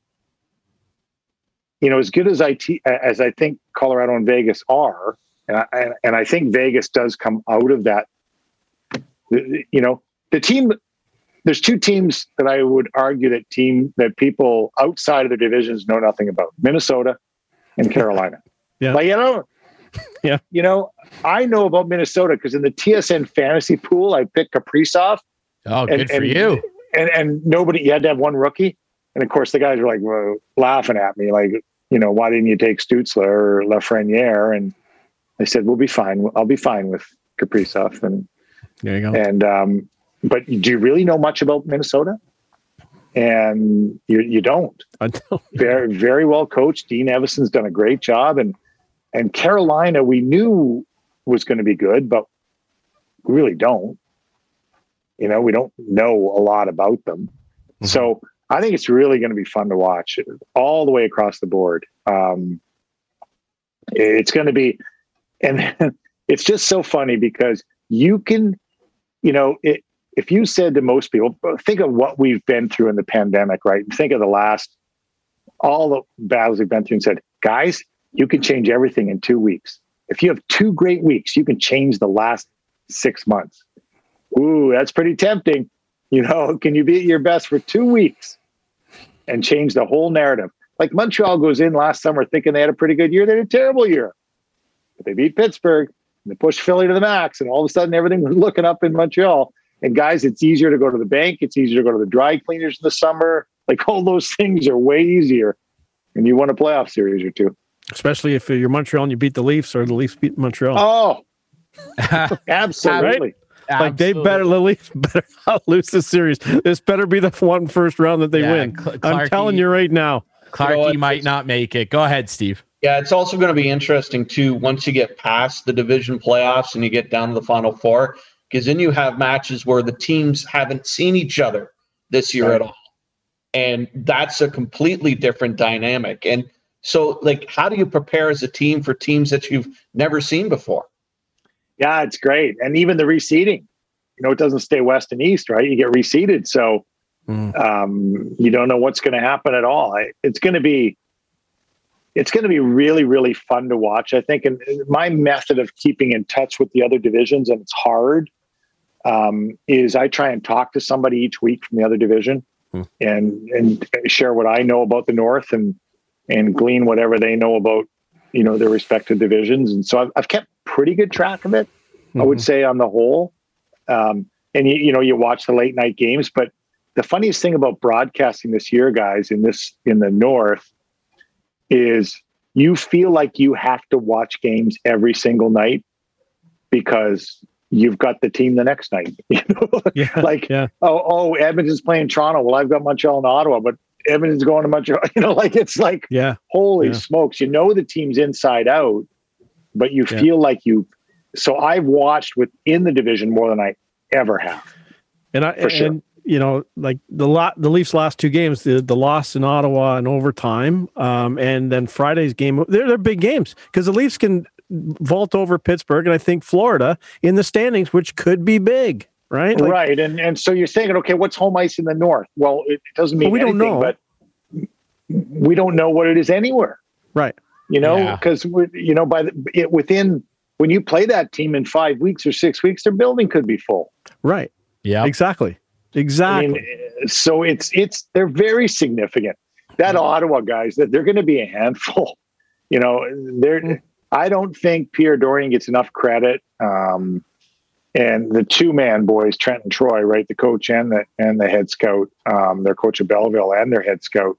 you know as good as I as I think Colorado and Vegas are, and I, and- and I think Vegas does come out of that. You know, the team. There's two teams that I would argue that team that people outside of the divisions know nothing about: Minnesota and Carolina. Yeah. like you know, Yeah. you know, I know about Minnesota because in the TSN fantasy pool, I picked Kaprizov, Oh, And- good for and- you. and and nobody. You had to have one rookie, and of course the guys were like well, laughing at me, like you know, why didn't you take Stutzler or Lafreniere? And I said, we'll be fine. I'll be fine with Kaprizov. And There you go. and um, but do you really know much about Minnesota? And you you don't. I don't- Very very well coached. Dean Evason's done a great job, and and Carolina we knew was going to be good, but we really don't. You know, we don't know a lot about them. So I think it's really going to be fun to watch all the way across the board. Um, it's going to be, and it's just so funny because you can, you know, it, if you said to most people, think of what we've been through in the pandemic, right? Think of the last, all the battles we've been through and said, guys, you can change everything in two weeks. If you have two great weeks, you can change the last six months. Ooh, that's pretty tempting. You know, can you be at your best for two weeks and change the whole narrative? Like Montreal goes in last summer thinking they had a pretty good year. They had a terrible year. But they beat Pittsburgh and they pushed Philly to the max, and all of a sudden everything was looking up in Montreal. And guys, it's easier to go to the bank. It's easier to go to the dry cleaners in the summer. Like all those things are way easier. And you won a playoff series or two. Especially if you're Montreal and you beat the Leafs or the Leafs beat Montreal. Oh, absolutely. like they better the Leafs better not lose the series. This better be the one first round that they Yeah, win. Cl- I'm telling you right now. Clarky You know might not make it. Go ahead, Steve. Yeah, it's also going to be interesting too once you get past the division playoffs and you get down to the final four, because then you have matches where the teams haven't seen each other this year Right. at all. And that's a completely different dynamic. And so, like, how do you prepare as a team for teams that you've never seen before? Yeah, it's great. And even the reseeding, you know, it doesn't stay west and east, right? You get reseeded. So Mm. um, you don't know what's going to happen at all. It's going to be, it's going to be really, really fun to watch. I think, and my method of keeping in touch with the other divisions, and it's hard, um, is I try and talk to somebody each week from the other division, Hmm. and and share what I know about the North, and and glean whatever they know about, you know, their respective divisions. And so I've, I've kept pretty good track of it. I would say on the whole. Um, and you, you know, you watch the late night games, but the funniest thing about broadcasting this year, guys, in this in the North, is you feel like you have to watch games every single night because you've got the team the next night. You know, Yeah. like yeah. oh oh Edmonton's playing Toronto. Well, I've got Montreal and Ottawa, but Edmonton's going to Montreal. You know, like it's like Yeah. holy Yeah. smokes, you know the team's inside out, but you Yeah. feel like you. So I've watched within the division more than I ever have. And I For sure. and you know, like the lot the Leafs last two games, the the loss in Ottawa in overtime, um, and then Friday's game, they're they're big games because the Leafs can vault over Pittsburgh and I think Florida in the standings, which could be big, right? Like, right, and and so you're thinking, okay, what's home ice in the north? Well, it doesn't mean Well, we don't anything, know. but we don't know what it is anywhere. Right. You know, Yeah. because you know by the it, within when you play that team in five weeks or six weeks, their building could be full. Right. Yeah. Exactly. I Exactly. mean, so it's it's they're very significant. That Ottawa guys, that they're going to be a handful. You know, they're. I don't think Pierre Dorion gets enough credit. Um, and the two Mann boys, Trent and Troy, right, the coach and the and the head scout, um, their coach of Belleville and their head scout,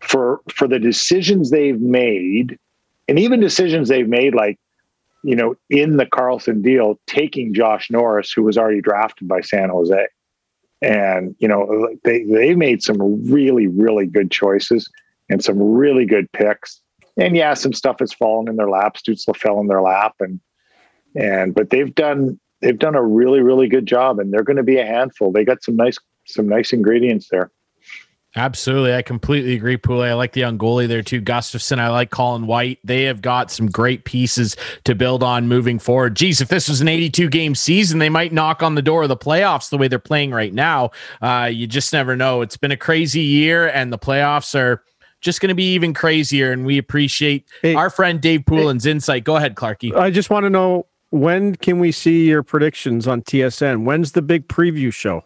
for for the decisions they've made, and even decisions they've made, like you know, in the Karlsson deal, taking Josh Norris, who was already drafted by San Jose and you know they they made some really really good choices and some really good picks. And yeah, some stuff has fallen in their lap. Stützle fell in their lap, and and but they've done they've done a really really good job, and they're going to be a handful. They got some nice some nice ingredients there. Absolutely. I completely agree, Pooley. I like the young goalie there too. Gustavsson. I like Colin White. They have got some great pieces to build on moving forward. Geez, if this was an 82 game season, they might knock on the door of the playoffs the way they're playing right now. Uh, you just never know. It's been a crazy year, and the playoffs are just going to be even crazier. And we appreciate hey, our friend Dave Poulin's hey, insight. Go ahead, Clarky. I just want to know when can we see your predictions on TSN? When's the big preview show?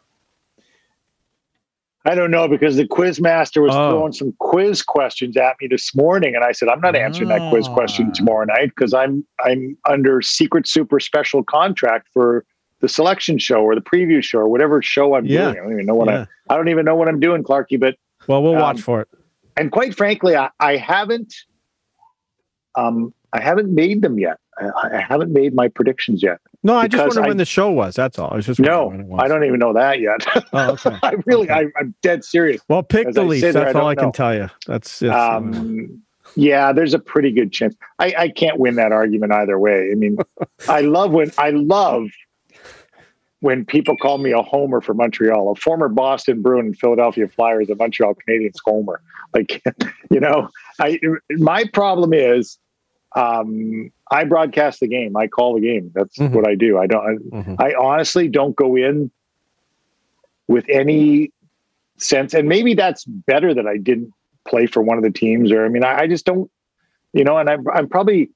I don't know because the quiz master was oh. throwing some quiz questions at me this morning, and I said I'm not answering that quiz question ah. tomorrow night because I'm I'm under secret super special contract for the selection show or the preview show or whatever show I'm yeah. doing. I don't even know what yeah. I I don't even know what I'm doing, Clarky. But well, we'll um, watch for it. And quite frankly, I, I haven't um I haven't made them yet. I, I haven't made my predictions yet. No, I just wonder I, when the show was. That's all. I was just no. I don't even know that yet. Oh, okay. I really, okay. I, am dead serious. Well, pick the Leafs. That's all I, can tell you. That's it. Um, yeah, there's a pretty good chance. I, I can't win that argument either way. I mean, I love when I love when people call me a homer for Montreal, a former Boston Bruin and Philadelphia Flyers, a Montreal Canadiens homer. Like, you know, I my problem is um, I broadcast the game. I call the game. That's mm-hmm. what I do. I don't. I, mm-hmm. I, honestly don't go in with any sense, and maybe that's better that I didn't play for one of the teams. Or I mean, I, I just don't. You know, and I'm, I'm probably.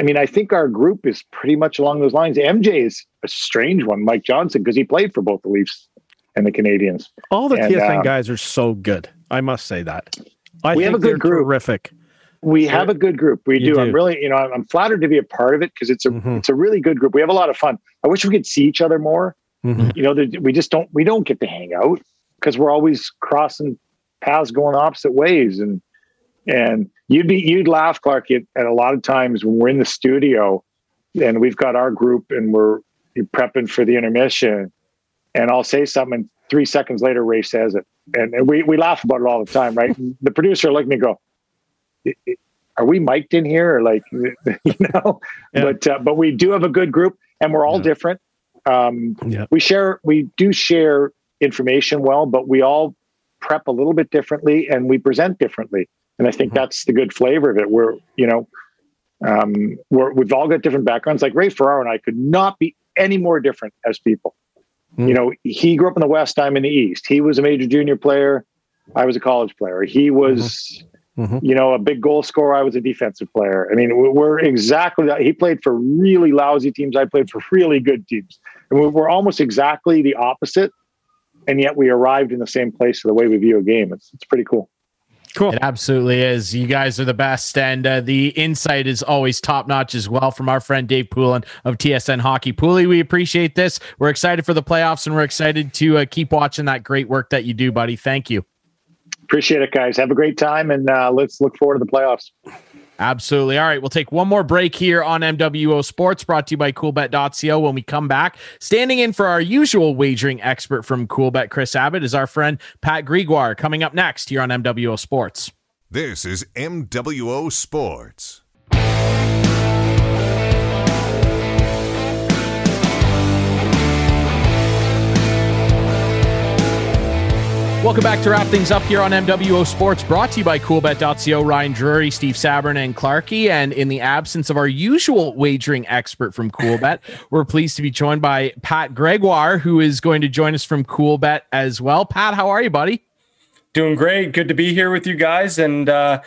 I mean, I think our group is pretty much along those lines. MJ is a strange one, Mike Johnson, because he played for both the Leafs and the Canadiens. All the and, TSN um, guys are so good. I must say that. I we have a good group. Terrific. We have a good group. We do. do. I'm really, you know, I'm, flattered to be a part of it because it's a mm-hmm. it's a really good group. We have a lot of fun. I wish we could see each other more. Mm-hmm. You know, we just don't we don't get to hang out because we're always crossing paths, going opposite ways, and and you'd be you'd laugh, Clark, at, at a lot of times when we're in the studio and we've got our group and we're prepping for the intermission, and I'll say something, and three seconds later, Ray says it, and, and we we laugh about it all the time, right? the producer looked at me go are we mic'd in here or like you know yeah. but uh, but we do have a good group and we're all yeah. different um, yeah. we share we do share information well but we all prep a little bit differently and we present differently and i think mm-hmm. that's the good flavor of it we're you know um, we're, we've all got different backgrounds like ray ferraro and i could not be any more different as people mm-hmm. you know he grew up in the west i'm in the east he was a major junior player i was a college player he was mm-hmm Mm-hmm. You know, a big goal scorer. I was a defensive player. I mean, we're exactly that. He played for really lousy teams. I played for really good teams. And we're almost exactly the opposite. And yet we arrived in the same place for the way we view a game. It's, it's pretty cool. Cool. It absolutely is. You guys are the best. And uh, the insight is always top notch as well from our friend Dave Poulin of TSN Hockey. Pooley, we appreciate this. We're excited for the playoffs and we're excited to uh, keep watching that great work that you do, buddy. Thank you. Appreciate it, guys. Have a great time, and uh, let's look forward to the playoffs. Absolutely. All right. We'll take one more break here on MWO Sports, brought to you by CoolBet.co. When we come back, standing in for our usual wagering expert from CoolBet, Chris Abbott, is our friend Pat Gregoire. Coming up next here on MWO Sports. This is MWO Sports. Welcome back to wrap things up here on MWO Sports, brought to you by CoolBet.co, Ryan Drury, Steve Sabourin, and Clarky. And in the absence of our usual wagering expert from CoolBet, we're pleased to be joined by Pat Gregoire, who is going to join us from CoolBet as well. Pat, how are you, buddy? Doing great. Good to be here with you guys. And uh,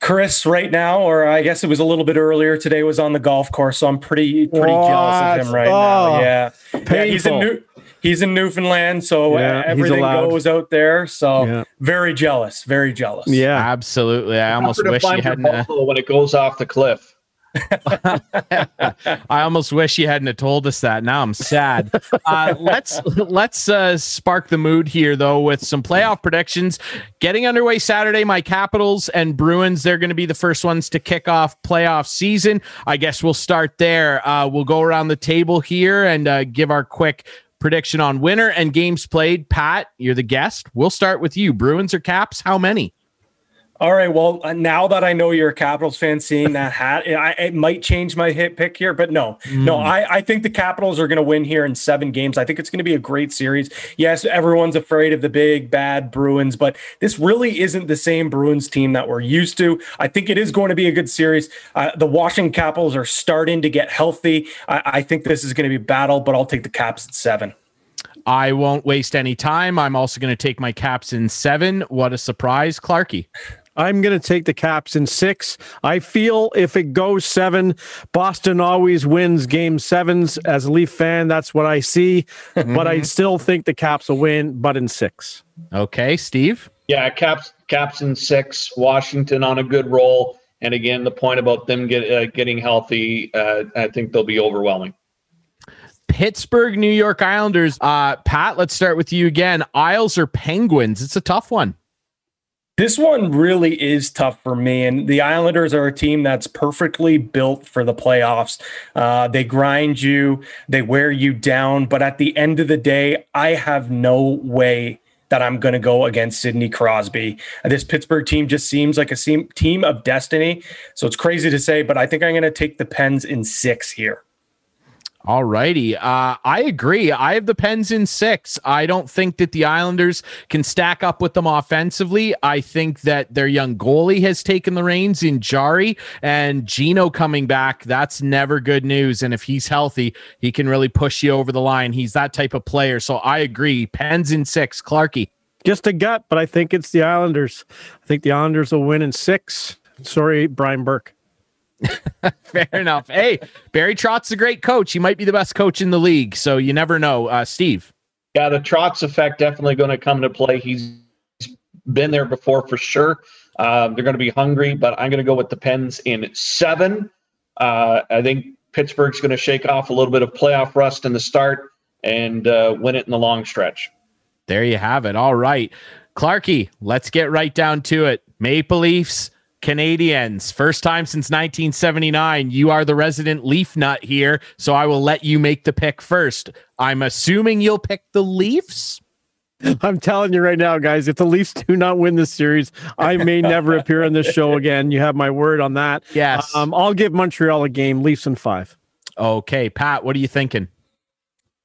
Chris, right now, or I guess it was a little bit earlier today, was on the golf course. So I'm pretty pretty what? jealous of him right oh, now. Yeah, yeah he's in New he's in Newfoundland, so yeah, everything goes out there. So yeah. very jealous, very jealous. Yeah, absolutely. I almost wish you hadn't. Uh, when it goes off the cliff. I almost wish you hadn't told us that. Now I'm sad. Uh, let's let's uh, spark the mood here though with some playoff predictions. Getting underway Saturday, my Capitals and Bruins. They're going to be the first ones to kick off playoff season. I guess we'll start there. Uh, we'll go around the table here and uh, give our quick Prediction on winner and games played. Pat, you're the guest. We'll start with you. Bruins or Caps? How many? All right. Well, uh, now that I know you're a Capitals fan, seeing that hat, it, I, it might change my hit pick here. But no, mm. no, I, I think the Capitals are going to win here in seven games. I think it's going to be a great series. Yes, everyone's afraid of the big bad Bruins, but this really isn't the same Bruins team that we're used to. I think it is going to be a good series. Uh, the Washington Capitals are starting to get healthy. I, I think this is going to be a battle, but I'll take the Caps at seven. I won't waste any time. I'm also going to take my Caps in seven. What a surprise, Clarky. I'm going to take the Caps in six. I feel if it goes seven, Boston always wins game sevens. As a Leaf fan, that's what I see. but I still think the Caps will win, but in six. Okay, Steve. Yeah, Caps Caps in six. Washington on a good roll, and again, the point about them get, uh, getting healthy, uh, I think they'll be overwhelming. Pittsburgh, New York Islanders. Uh, Pat, let's start with you again. Isles or Penguins? It's a tough one. This one really is tough for me. And the Islanders are a team that's perfectly built for the playoffs. Uh, they grind you, they wear you down. But at the end of the day, I have no way that I'm going to go against Sidney Crosby. This Pittsburgh team just seems like a team of destiny. So it's crazy to say, but I think I'm going to take the Pens in six here. All righty. Uh, I agree. I have the Pens in six. I don't think that the Islanders can stack up with them offensively. I think that their young goalie has taken the reins in Jarry and Geno coming back. That's never good news. And if he's healthy, he can really push you over the line. He's that type of player. So I agree. Pens in six. Clarky. Just a gut, but I think it's the Islanders. I think the Islanders will win in six. Sorry, Brian Burke. Fair enough. Hey, Barry Trotz's a great coach. He might be the best coach in the league. So you never know. Uh, Steve. Yeah, the Trotz effect definitely going to come into play. He's been there before for sure. Um, they're going to be hungry, but I'm going to go with the Pens in seven. Uh, I think Pittsburgh's going to shake off a little bit of playoff rust in the start and uh, win it in the long stretch. There you have it. All right. Clarky, let's get right down to it. Maple Leafs Canadiens. First time since 1979. You are the resident Leaf nut here, so I will let you make the pick first. I'm assuming you'll pick the Leafs. I'm telling you right now, guys, if the Leafs do not win this series, I may never appear on this show again. You have my word on that. Yes. Um, I'll give Montreal a game, Leafs in five. Okay. Pat, what are you thinking?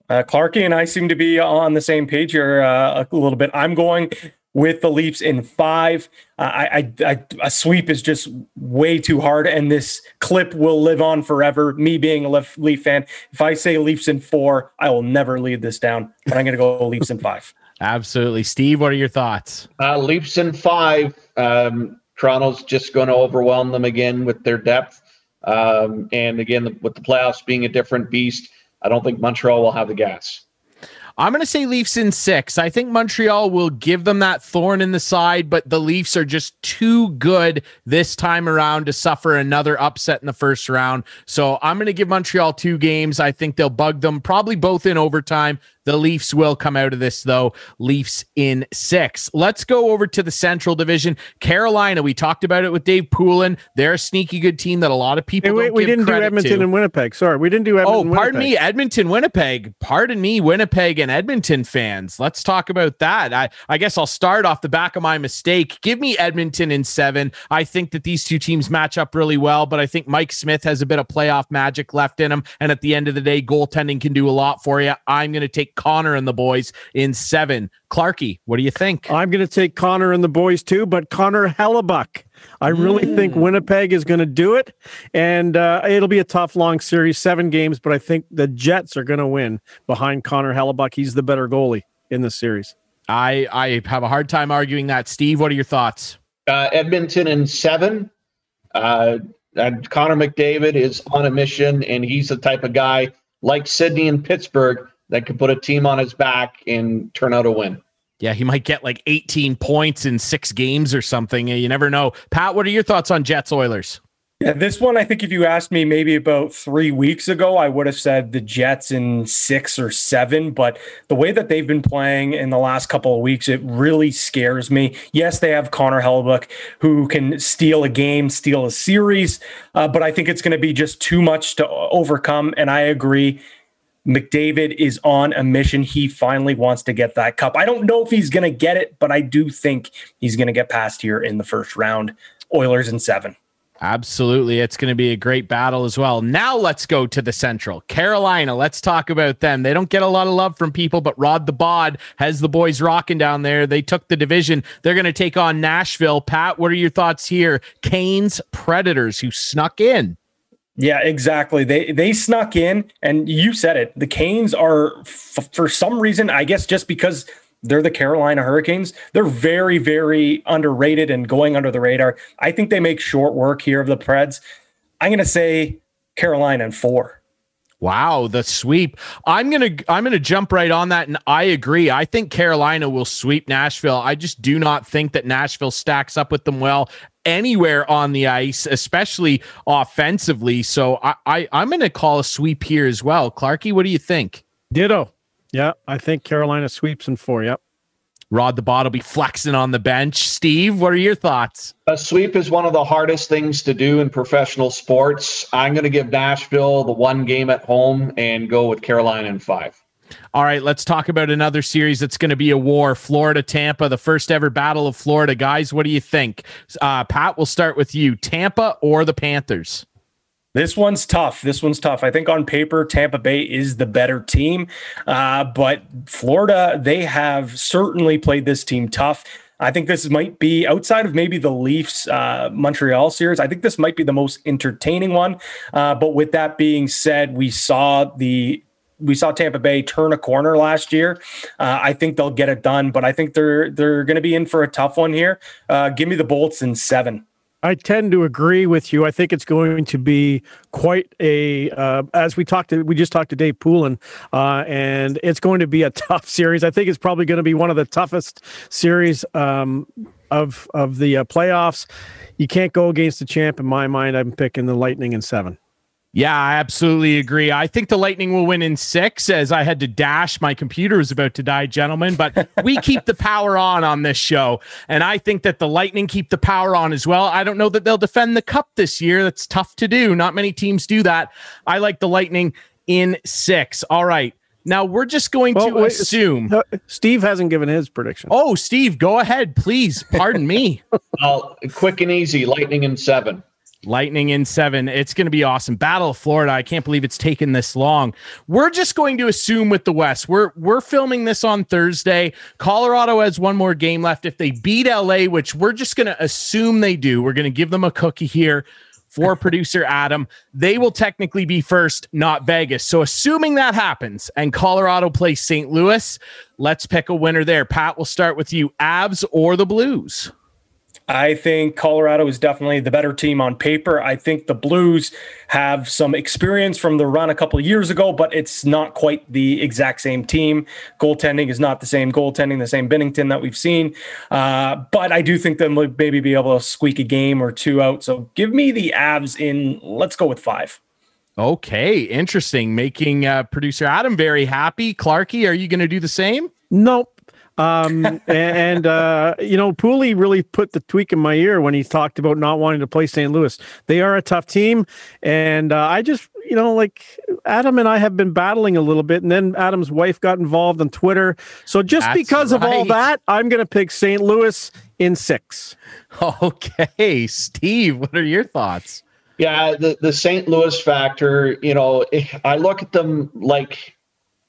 Uh, Clarky and I seem to be on the same page here uh, a little bit. I'm going with the Leafs in five. Uh, I, I, I, a sweep is just way too hard, and this clip will live on forever. Me being a Leaf, Leaf fan, if I say Leafs in four, I will never lead this down. But I'm going to go Leafs in five. Absolutely, Steve. What are your thoughts? Uh, Leafs in five. Um, Toronto's just going to overwhelm them again with their depth, um, and again the, with the playoffs being a different beast. I don't think Montreal will have the gas. I'm going to say Leafs in six. I think Montreal will give them that thorn in the side, but the Leafs are just too good this time around to suffer another upset in the first round. So I'm going to give Montreal two games. I think they'll bug them, probably both in overtime. The Leafs will come out of this, though. Leafs in six. Let's go over to the Central Division. Carolina, we talked about it with Dave Poulin. They're a sneaky good team that a lot of people. Hey, wait, we didn't do Edmonton to. and Winnipeg. Sorry, we didn't do Edmonton. Oh, pardon me, Edmonton, Winnipeg. Pardon me, Winnipeg and Edmonton fans. Let's talk about that. I, I guess I'll start off the back of my mistake. Give me Edmonton in seven. I think that these two teams match up really well, but I think Mike Smith has a bit of playoff magic left in him. And at the end of the day, goaltending can do a lot for you. I'm going to take Connor and the boys in seven. Clarky, what do you think? I'm going to take Connor and the boys too, but Connor Hellebuyck. I really mm. think Winnipeg is going to do it, and uh, it'll be a tough, long series, seven games. But I think the Jets are going to win behind Connor Hellebuyck. He's the better goalie in this series. I I have a hard time arguing that. Steve, what are your thoughts? Uh, Edmonton in seven. Uh, and Connor McDavid is on a mission, and he's the type of guy like Sidney in Pittsburgh that could put a team on his back and turn out a win. Yeah, he might get like 18 points in six games or something. You never know. Pat, what are your thoughts on Jets Oilers? Yeah, this one, I think if you asked me maybe about three weeks ago, I would have said the Jets in six or seven. But the way that they've been playing in the last couple of weeks, it really scares me. Yes, they have Connor Hellebuyck who can steal a game, steal a series, uh, but I think it's going to be just too much to overcome. And I agree McDavid is on a mission. He finally wants to get that cup. I don't know if he's going to get it, but I do think he's going to get past here in the first round. Oilers in seven. Absolutely. It's going to be a great battle as well. Now let's go to the Central. Carolina, let's talk about them. They don't get a lot of love from people, but Rod the Bod has the boys rocking down there. They took the division. They're going to take on Nashville. Pat, what are your thoughts here? Canes Predators who snuck in. Yeah, exactly. They they snuck in, and you said it. The Canes are, f- for some reason, I guess, just because they're the Carolina Hurricanes. They're very, very underrated and going under the radar. I think they make short work here of the Preds. I'm going to say Carolina and four. Wow, the sweep. I'm going to I'm going to jump right on that and I agree. I think Carolina will sweep Nashville. I just do not think that Nashville stacks up with them well anywhere on the ice, especially offensively. So I, I I'm going to call a sweep here as well. Clarky, what do you think? Ditto. Yeah, I think Carolina sweeps in four. Yep. Rod the Bod will be flexing on the bench. Steve, what are your thoughts? A sweep is one of the hardest things to do in professional sports. I'm going to give Nashville the one game at home and go with Carolina in five. All right, let's talk about another series that's going to be a war. Florida Tampa, the first ever Battle of Florida. Guys, what do you think? Uh, Pat, we'll start with you. Tampa or the Panthers? This one's tough. This one's tough. I think on paper, Tampa Bay is the better team. Uh, but Florida, they have certainly played this team tough. I think this might be outside of maybe the Leafs uh, Montreal series. I think this might be the most entertaining one. Uh, but with that being said, we saw the we saw Tampa Bay turn a corner last year. Uh, I think they'll get it done, but I think they're they're going to be in for a tough one here. Uh, give me the Bolts in seven. I tend to agree with you. I think it's going to be quite a, uh, as we talked to, we just talked to Dave Poulin, uh, and it's going to be a tough series. I think it's probably going to be one of the toughest series um, of of the uh, playoffs. You can't go against the champ in my mind. I'm picking the Lightning in seven. Yeah, I absolutely agree. I think the Lightning will win in six as I had to dash. My computer is about to die, gentlemen, but we keep the power on on this show. And I think that the Lightning keep the power on as well. I don't know that they'll defend the cup this year. That's tough to do. Not many teams do that. I like the Lightning in six. All right. Now we're just going well, to wait, assume. Steve hasn't given his prediction. Oh, Steve, go ahead, please. Pardon me. well, quick and easy Lightning in seven. Lightning in seven. It's going to be awesome. Battle of Florida. I can't believe it's taken this long. We're just going to assume with the West. We're we're filming this on Thursday. Colorado has one more game left. If they beat LA, which we're just going to assume they do, we're going to give them a cookie here for producer Adam. They will technically be first, not Vegas. So assuming that happens and Colorado plays St. Louis, let's pick a winner there. Pat, we'll start with you. Avs or the Blues? I think Colorado is definitely the better team on paper. I think the Blues have some experience from the run a couple of years ago, but it's not quite the exact same team. Goaltending is not the same goaltending, the same Binnington that we've seen. Uh, but I do think they'll maybe be able to squeak a game or two out. So give me the Avs in, let's go with five. Okay, interesting. Making uh, producer Adam very happy. Clarky, are you going to do the same? Nope. Um, and, uh, you know, Pooley really put the tweak in my ear when he talked about not wanting to play St. Louis. They are a tough team. And uh, I just, you know, like Adam and I have been battling a little bit. And then Adam's wife got involved on Twitter. So just That's because right. of all that, I'm going to pick St. Louis in six. Okay. Steve, what are your thoughts? Yeah, the, the St. Louis factor, you know, I look at them like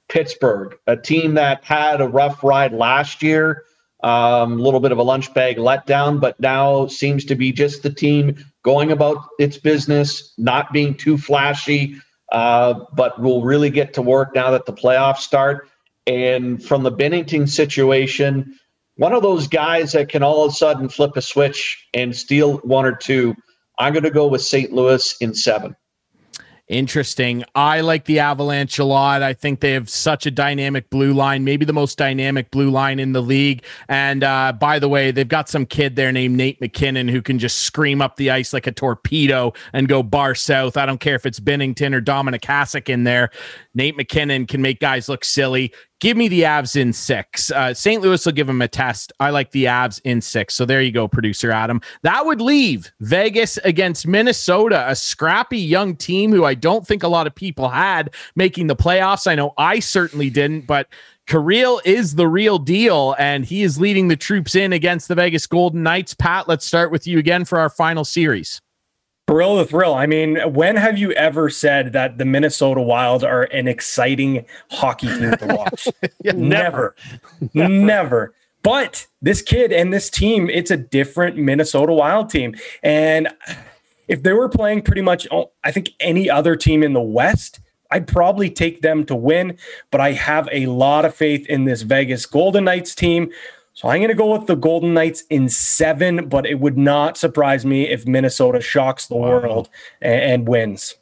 Pittsburgh, a team that had a rough ride last year, a um, little bit of a lunch bag letdown, but now seems to be just the team going about its business, not being too flashy, uh, but will really get to work now that the playoffs start. And from the Binnington situation, one of those guys that can all of a sudden flip a switch and steal one or two. I'm going to go with St. Louis in seven. Interesting. I like the Avalanche a lot. I think they have such a dynamic blue line, maybe the most dynamic blue line in the league. And uh, by the way, they've got some kid there named Nate MacKinnon who can just scream up the ice like a torpedo and go bar south. I don't care if it's Binnington or Dominik Hasek in there. Nate MacKinnon can make guys look silly. Give me the Avs in six. Uh, St. Louis will give them a test. I like the Avs in six. So there you go, producer Adam. That would leave Vegas against Minnesota, a scrappy young team who I don't think a lot of people had making the playoffs. I know I certainly didn't, but Kirill is the real deal, and he is leading the troops in against the Vegas Golden Knights. Pat, let's start with you again for our final series. Thrill the thrill. I mean, when have you ever said that the Minnesota Wild are an exciting hockey team to watch? yeah, never. never. never. But this kid and this team, it's a different Minnesota Wild team. And if they were playing pretty much, oh, I think, any other team in the West, I'd probably take them to win. But I have a lot of faith in this Vegas Golden Knights team. So I'm going to go with the Golden Knights in seven, but it would not surprise me if Minnesota shocks the wow. world and, and wins.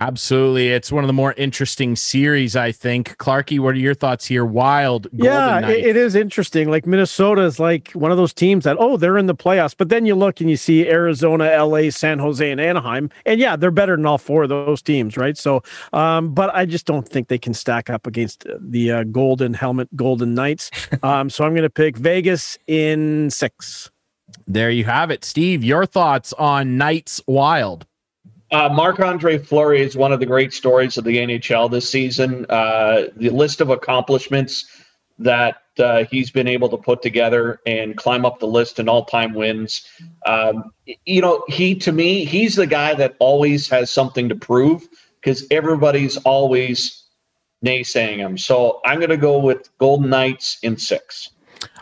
Absolutely. It's one of the more interesting series, I think. Clarky, what are your thoughts here? Wild. yeah, it, it is interesting. Like Minnesota is like one of those teams that, oh, they're in the playoffs. But then you look and you see Arizona, LA, San Jose, and Anaheim. And yeah, they're better than all four of those teams, right? So, um, but I just don't think they can stack up against the uh, Golden Helmet Golden Knights. um, so I'm going to pick Vegas in six. There you have it. Steve, your thoughts on Knights Wild? Uh, Marc Andre Fleury is one of the great stories of the NHL this season. Uh, the list of accomplishments that uh, he's been able to put together and climb up the list in all time wins. Um, you know, he to me, he's the guy that always has something to prove because everybody's always naysaying him. So I'm going to go with Golden Knights in six.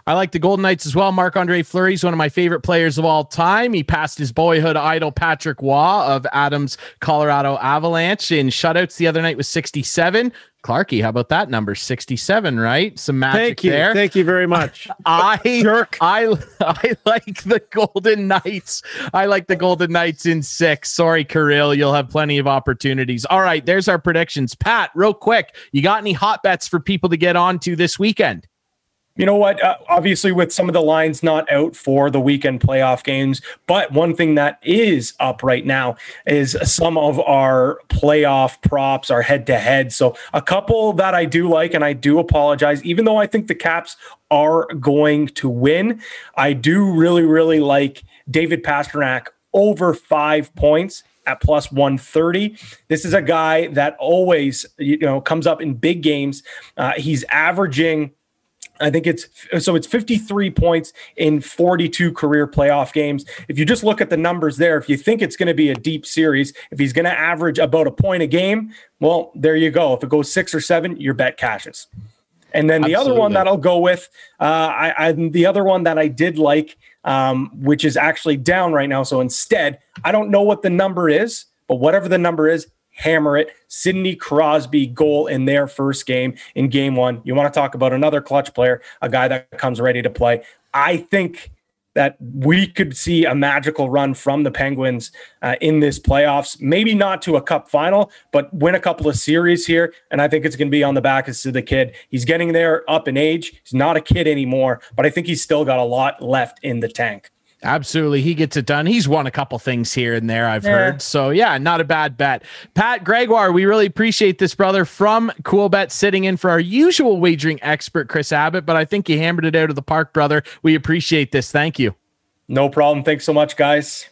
I like the Golden Knights as well. Marc Andre Fleury is one of my favorite players of all time. He passed his boyhood idol, Patrick Roy of Adams, Colorado Avalanche, in shutouts the other night was 67. Clarky, how about that number? 67, right? Some magic Thank you. there. Thank you very much. I jerk. I I like the Golden Knights. I like the Golden Knights in six. Sorry, Kirill. You'll have plenty of opportunities. All right, there's our predictions. Pat, real quick, you got any hot bets for people to get on to this weekend? You know what? Uh, obviously, with some of the lines not out for the weekend playoff games, but one thing that is up right now is some of our playoff props are head to head. So, a couple that I do like, and I do apologize, even though I think the Caps are going to win, I do really, really like David Pastrnak over five points at plus 130. This is a guy that always, you know, comes up in big games. Uh, he's averaging I think it's so it's 53 points in 42 career playoff games. If you just look at the numbers there, if you think it's going to be a deep series, if he's going to average about a point a game, well, there you go. If it goes six or seven, your bet cashes. And then the Absolutely. other one that I'll go with, uh, I, I, the other one that I did like, um, which is actually down right now. So instead, I don't know what the number is, but whatever the number is, hammer it. Sidney Crosby goal in their first game in game one. You want to talk about another clutch player, a guy that comes ready to play. I think that we could see a magical run from the Penguins uh, in this playoffs. Maybe not to a cup final, but win a couple of series here. And I think it's going to be on the back of the kid. He's getting there up in age. He's not a kid anymore, but I think he's still got a lot left in the tank. Absolutely. He gets it done. He's won a couple things here and there, I've yeah. heard. So, yeah, not a bad bet. Pat Gregoire, we really appreciate this, brother, from Coolbet sitting in for our usual wagering expert, Chris Abbott. But I think you hammered it out of the park, brother. We appreciate this. Thank you. No problem. Thanks so much, guys.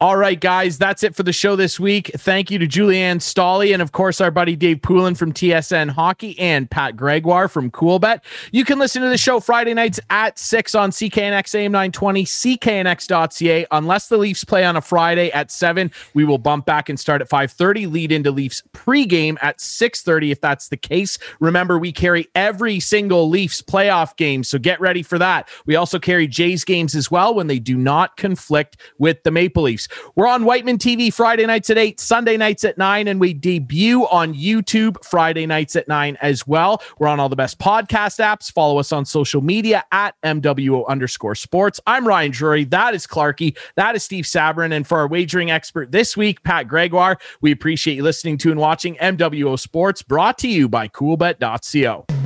All right, guys, that's it for the show this week. Thank you to Julie-Anne Staehli and, of course, our buddy Dave Poulin from TSN Hockey and Pat Gregoire from Coolbet. You can listen to the show Friday nights at 6 on CKNX AM 920, CKNX.ca. Unless the Leafs play on a Friday at 7, we will bump back and start at 5.30, lead into Leafs pregame at 6.30 if that's the case. Remember, we carry every single Leafs playoff game, so get ready for that. We also carry Jays games as well when they do not conflict with the Maple Leafs. We're on Wightman TV Friday nights at 8, Sunday nights at 9, and we debut on YouTube Friday nights at 9 as well. We're on all the best podcast apps. Follow us on social media at MWO underscore sports. I'm Ryan Drury. That is Clarky. That is Steve Sabourin. And for our wagering expert this week, Pat Gregoire, we appreciate you listening to and watching MWO Sports brought to you by coolbet.co.